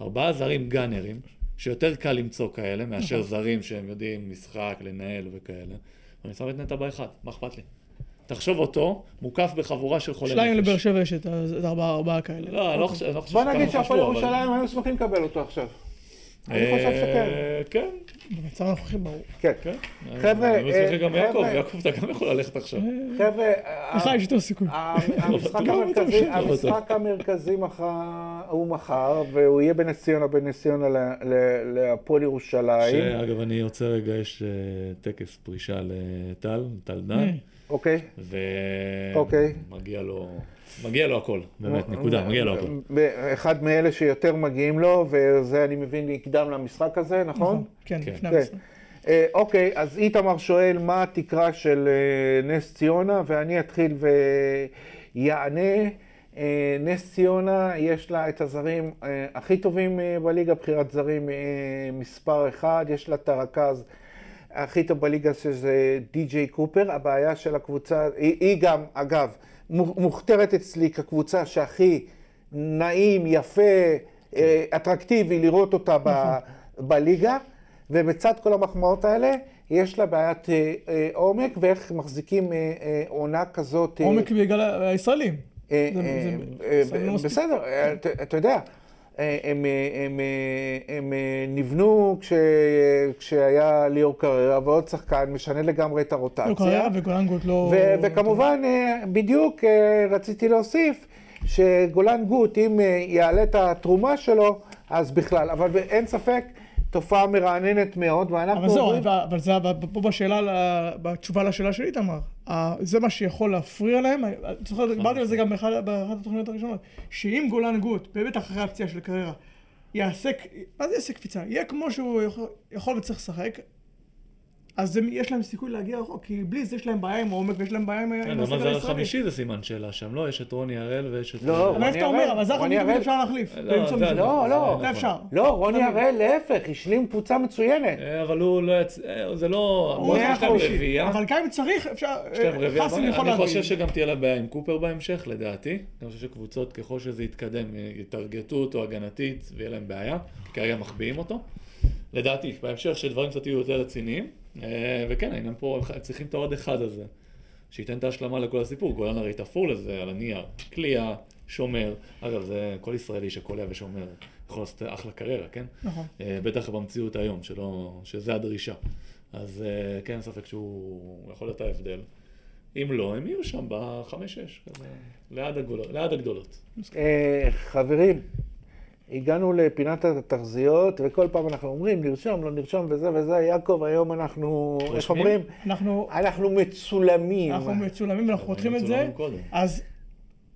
Speaker 3: ארבעה זרים גאנרים, שיותר קל למצוא כאלה, מאשר
Speaker 2: נכון.
Speaker 3: זרים שהם יודעים משחק, לנהל וכאלה, ואני שם את נטע באחד, מה אכפת לי? תחשוב אותו, מוקף בחבורה של חולי נפש.
Speaker 2: שניים לבאר שבע יש את ארבעה כאלה.
Speaker 3: לא, אני לא חושב אני לא חושב
Speaker 1: בוא
Speaker 3: שככה
Speaker 1: נגיד
Speaker 3: חשבו,
Speaker 1: שהפועל
Speaker 3: אבל-
Speaker 1: ירושלים היו שמחים לקבל אותו עכשיו. אני
Speaker 3: אה,
Speaker 1: חושב שכן.
Speaker 3: כן,
Speaker 2: במצב הנוכחי ברור.
Speaker 1: כן.
Speaker 3: כן.
Speaker 1: חבר'ה,
Speaker 3: אני מסתכל
Speaker 1: אה,
Speaker 3: גם יעקב,
Speaker 1: חבר'ה.
Speaker 3: יעקב אתה גם יכול ללכת עכשיו.
Speaker 1: חבר'ה,
Speaker 2: לך יש יותר סיכוי.
Speaker 1: המשחק
Speaker 3: לא, לא,
Speaker 1: המרכזי,
Speaker 3: לא, לא, לא.
Speaker 1: הוא מחר, והוא יהיה בנס ציונה, בנס ציונה ל- ל- להפועל ירושלים,
Speaker 3: שאגב, אני רוצה רגע, יש אה, טקס פרישה לטל, טל דן,
Speaker 1: אוקיי? אוקיי.
Speaker 3: ומגיע לו, מגיע לו הכל, באמת, נקודה, מגיע לו הכל.
Speaker 1: אחד מאלה שיותר מגיעים לו, וזה אני מבין יקדם למשחק הזה, נכון?
Speaker 2: כן,
Speaker 3: כן.
Speaker 2: לפני
Speaker 1: כן.
Speaker 2: המשחק.
Speaker 1: אה, אוקיי, אז איתמר שואל מה התקרה של אה, נס ציונה, ואני אתחיל ויענה. אה, נס ציונה, יש לה את הזרים הכי טובים בליגה, בחירת זרים מספר אחד, יש לה את הרכז הכי טוב בליגה שזה די.ג'יי קופר. הבעיה של הקבוצה, היא, היא גם, אגב, מוכתרת אצלי כקבוצה שהכי נעים, יפה, אה, אטרקטיבי לראות אותה ב, בליגה, ובצד כל המחמאות האלה, יש לה בעיית אה, אה, עומק, ואיך מחזיקים עונה כזאת.
Speaker 2: עומק בגלל הישראלים. לא.
Speaker 1: בסדר, אתה- יודע, הם, הם, הם אה, נבנו כש- כשהיה ליאור קריירה ועוד שחקן, משנה לגמרי את הרוטציה.
Speaker 2: קריירה וגולן גוט לא...
Speaker 1: ו- וכמובן, אה, בדיוק אה, רציתי להוסיף שגולן גוט, אם אה, יעלה את התרומה שלו, אז בכלל. אבל אין ספק, תופעה מרעננת מאוד, ואנחנו...
Speaker 2: אבל זהו,
Speaker 1: עוברים-
Speaker 2: אבל- אבל זה ב- פה בשאלה, בתשובה לשאלה של איתמר. זה מה שיכול להפריע להם, אני זוכר, דיברתי על זה גם באחד באחת התוכניות הראשונות, שאם גולן גוט, באמת אחרי הפציעה של קריירה, יעשה, מה זה יעשה קפיצה? יהיה כמו שהוא יכול- יכול וצריך לשחק, אז הם- יש להם סיכוי להגיע רחוק, כי בלי זה יש להם בעיה עם העומק ויש להם בעיה עם
Speaker 3: כן, אבל
Speaker 2: הסגל
Speaker 3: מה זה
Speaker 2: הישראלי.
Speaker 3: החמישי זה סימן שאלה שם, לא? יש את רוני הראל ויש את...
Speaker 1: לא,
Speaker 2: אבל איך אתה
Speaker 1: רוני
Speaker 2: אומר,
Speaker 1: הראל,
Speaker 2: אבל זה
Speaker 1: רוני
Speaker 2: אנחנו
Speaker 1: הראל.
Speaker 2: אפשר להחליף.
Speaker 3: לא,
Speaker 2: מישהו.
Speaker 1: לא, לא.
Speaker 2: זה אפשר.
Speaker 1: לא, רוני. הראל, להפך, השלים קבוצה מצוינת.
Speaker 3: אה, אבל הוא לא יצ... אה, זה לא...
Speaker 2: הוא
Speaker 1: אחוז.
Speaker 3: רביעייה.
Speaker 2: אבל גם אם צריך, אפשר,
Speaker 3: יש להם רביעייה.
Speaker 2: חסן יכול
Speaker 3: אני
Speaker 2: להביא.
Speaker 3: חושב שגם תהיה לה בעיה עם קופר בהמשך, לדעתי. אני חושב שקבוצות, ככל שזה יתקדם, יטרגטו אותו הגנתית ויהיה להם בעיה. כי כרגע מחביאים אותו. לדעתי, בהמשך שדברים קצת יהיו יותר רציניים. אה, וכן, העניין פה, צריכים את העוד אחד הזה. שייתן את ההשלמה לכל הסיפור. גולן הרי תפור לזה, על הנייר. קליעה, שומר. אגב, זה כל ישראלי שקולע ושומר יכול לעשות אחלה קריירה, כן?
Speaker 2: נכון.
Speaker 3: אה, בטח במציאות היום, שלא, שזה הדרישה. אז אה, כן, אין ספק שהוא יכול להיות ההבדל. אם לא, הם יהיו שם בחמש-שש, כזה, ליד, הגדולות, ליד הגדולות.
Speaker 1: חברים, הגענו לפינת התחזיות, וכל פעם אנחנו אומרים, נרשום, לא נרשום, וזה וזה. יעקב, היום אנחנו, איך
Speaker 3: רושמים?
Speaker 1: אומרים?
Speaker 2: אנחנו
Speaker 1: אנחנו מצולמים.
Speaker 2: אנחנו מצולמים ואנחנו פותחים את זה,
Speaker 3: קודם.
Speaker 2: אז,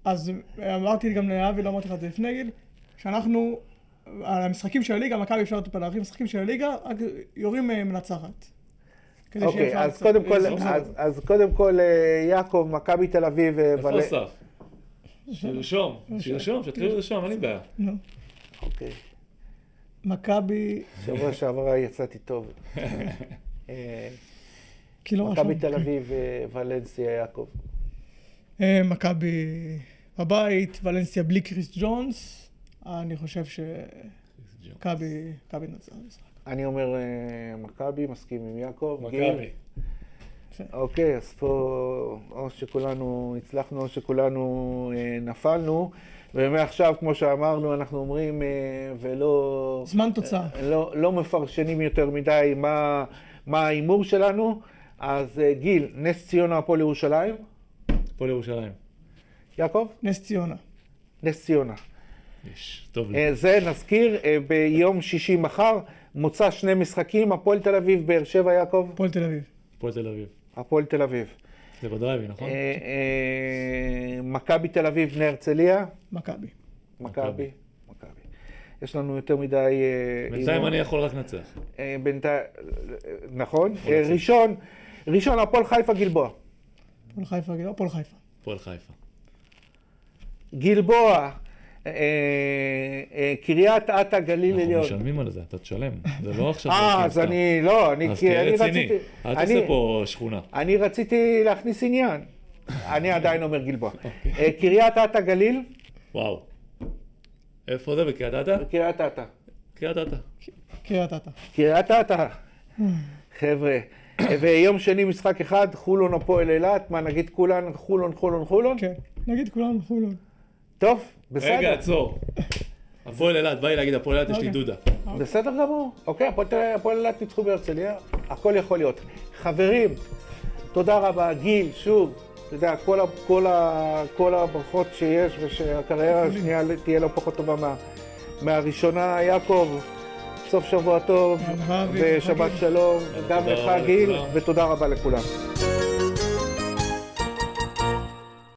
Speaker 2: אז אמרתי גם לאבי, לא אמרתי לך את זה לפני גיל, שאנחנו, על המשחקים של הליגה, מכבי אפשר טיפה להרחיב, משחקים של הליגה, רק יורים אה, מנצחת.
Speaker 1: אוקיי, אז קודם כל. אז- אז קודם כל, אה, יעקב, מכבי תל אביב, אה,
Speaker 3: איפה אסף? שירשום, שירשום, שיתחיל לרשום, אין לי בעיה.
Speaker 1: אוקיי.
Speaker 2: מכבי,
Speaker 1: שבוע שעברה יצאתי טוב. *laughs* אה,
Speaker 2: כי לא
Speaker 1: מכבי. תל אביב, אה, ולנסיה, יעקב.
Speaker 2: אה, מכבי בבית, ולנסיה בלי קריס ג'ונס. אני חושב שמכבי מכבי במשחק.
Speaker 1: אני אומר מכבי, מסכים עם יעקב.
Speaker 3: מכבי.
Speaker 1: אוקיי, אז פה או שכולנו הצלחנו או שכולנו נפלנו. ומעכשיו, כמו שאמרנו, אנחנו אומרים אה, ולא...
Speaker 2: זמן תוצאה.
Speaker 1: לא, לא מפרשנים יותר מדי מה, מה ההימור שלנו. אז אה, גיל, נס ציונה, הפועל ירושלים.
Speaker 3: הפועל ירושלים.
Speaker 1: יעקב?
Speaker 2: נס ציונה.
Speaker 1: נס ציונה.
Speaker 3: יש, טוב.
Speaker 1: אה, זה נזכיר, אה, ביום שישי מחר, מוצא שני משחקים, הפועל תל אביב, באר שבע, יעקב?
Speaker 2: הפועל תל אביב.
Speaker 3: הפועל תל אביב.
Speaker 1: הפועל תל אביב.
Speaker 3: זה בדרייבי, נכון?
Speaker 1: אה, אה, מכבי תל אביב, בני הרצליה,
Speaker 2: מכבי.
Speaker 1: מכבי. מכבי. יש לנו יותר מדי... אה,
Speaker 3: בינתיים. אני יכול רק לנצח.
Speaker 1: בינתיים, נכון. ראשון, ראשון, הפועל חיפה, גלבוע.
Speaker 2: הפועל חיפה, הפועל חיפה.
Speaker 3: הפועל חיפה.
Speaker 1: גלבוע, קריית אתא, גליל
Speaker 3: אנחנו
Speaker 1: עליון.
Speaker 3: משלמים על זה, אתה תשלם. זה לא עכשיו...
Speaker 1: אה, אז. אני, לא, אני
Speaker 3: אז
Speaker 1: כי
Speaker 3: תהיה רציני.
Speaker 1: רציתי...
Speaker 3: אל
Speaker 1: אני-
Speaker 3: תעשה פה שכונה.
Speaker 1: אני רציתי להכניס עניין. אני עדיין אומר גלבוע. *laughs*
Speaker 3: אוקיי.
Speaker 1: אה, קריית אתא גליל,
Speaker 3: וואו. איפה זה? בקריית אתא?
Speaker 1: קריית אתא.
Speaker 3: קריית אתא.
Speaker 2: קריית אתא.
Speaker 1: קריית אתא. חבר'ה. אה, ויום שני משחק אחד, חולון הפועל אילת, מה נגיד כולן, חולון, חולון, חולון?
Speaker 2: כן. נגיד כולנו חולון.
Speaker 1: טוב, בסדר.
Speaker 3: רגע, עצור. הפועל אילת, בא לי להגיד הפועל אילת, יש לי
Speaker 2: אוקיי.
Speaker 3: דודה.
Speaker 1: בסדר גמור. אוקיי, הפועל אילת ניצחו בהרצליה, הכל יכול להיות. חברים, תודה רבה. גיל, שוב, אתה יודע, כל, ה, כל, ה, כל הברכות שיש, ושהקריירה השנייה תהיה לא פחות טובה מה, מהראשונה. יעקב, סוף שבוע טוב,
Speaker 2: אהבה
Speaker 1: ושבת
Speaker 2: וחגים.
Speaker 1: שלום. גם לך,
Speaker 3: רבה
Speaker 1: גיל. ותודה רבה לכולם.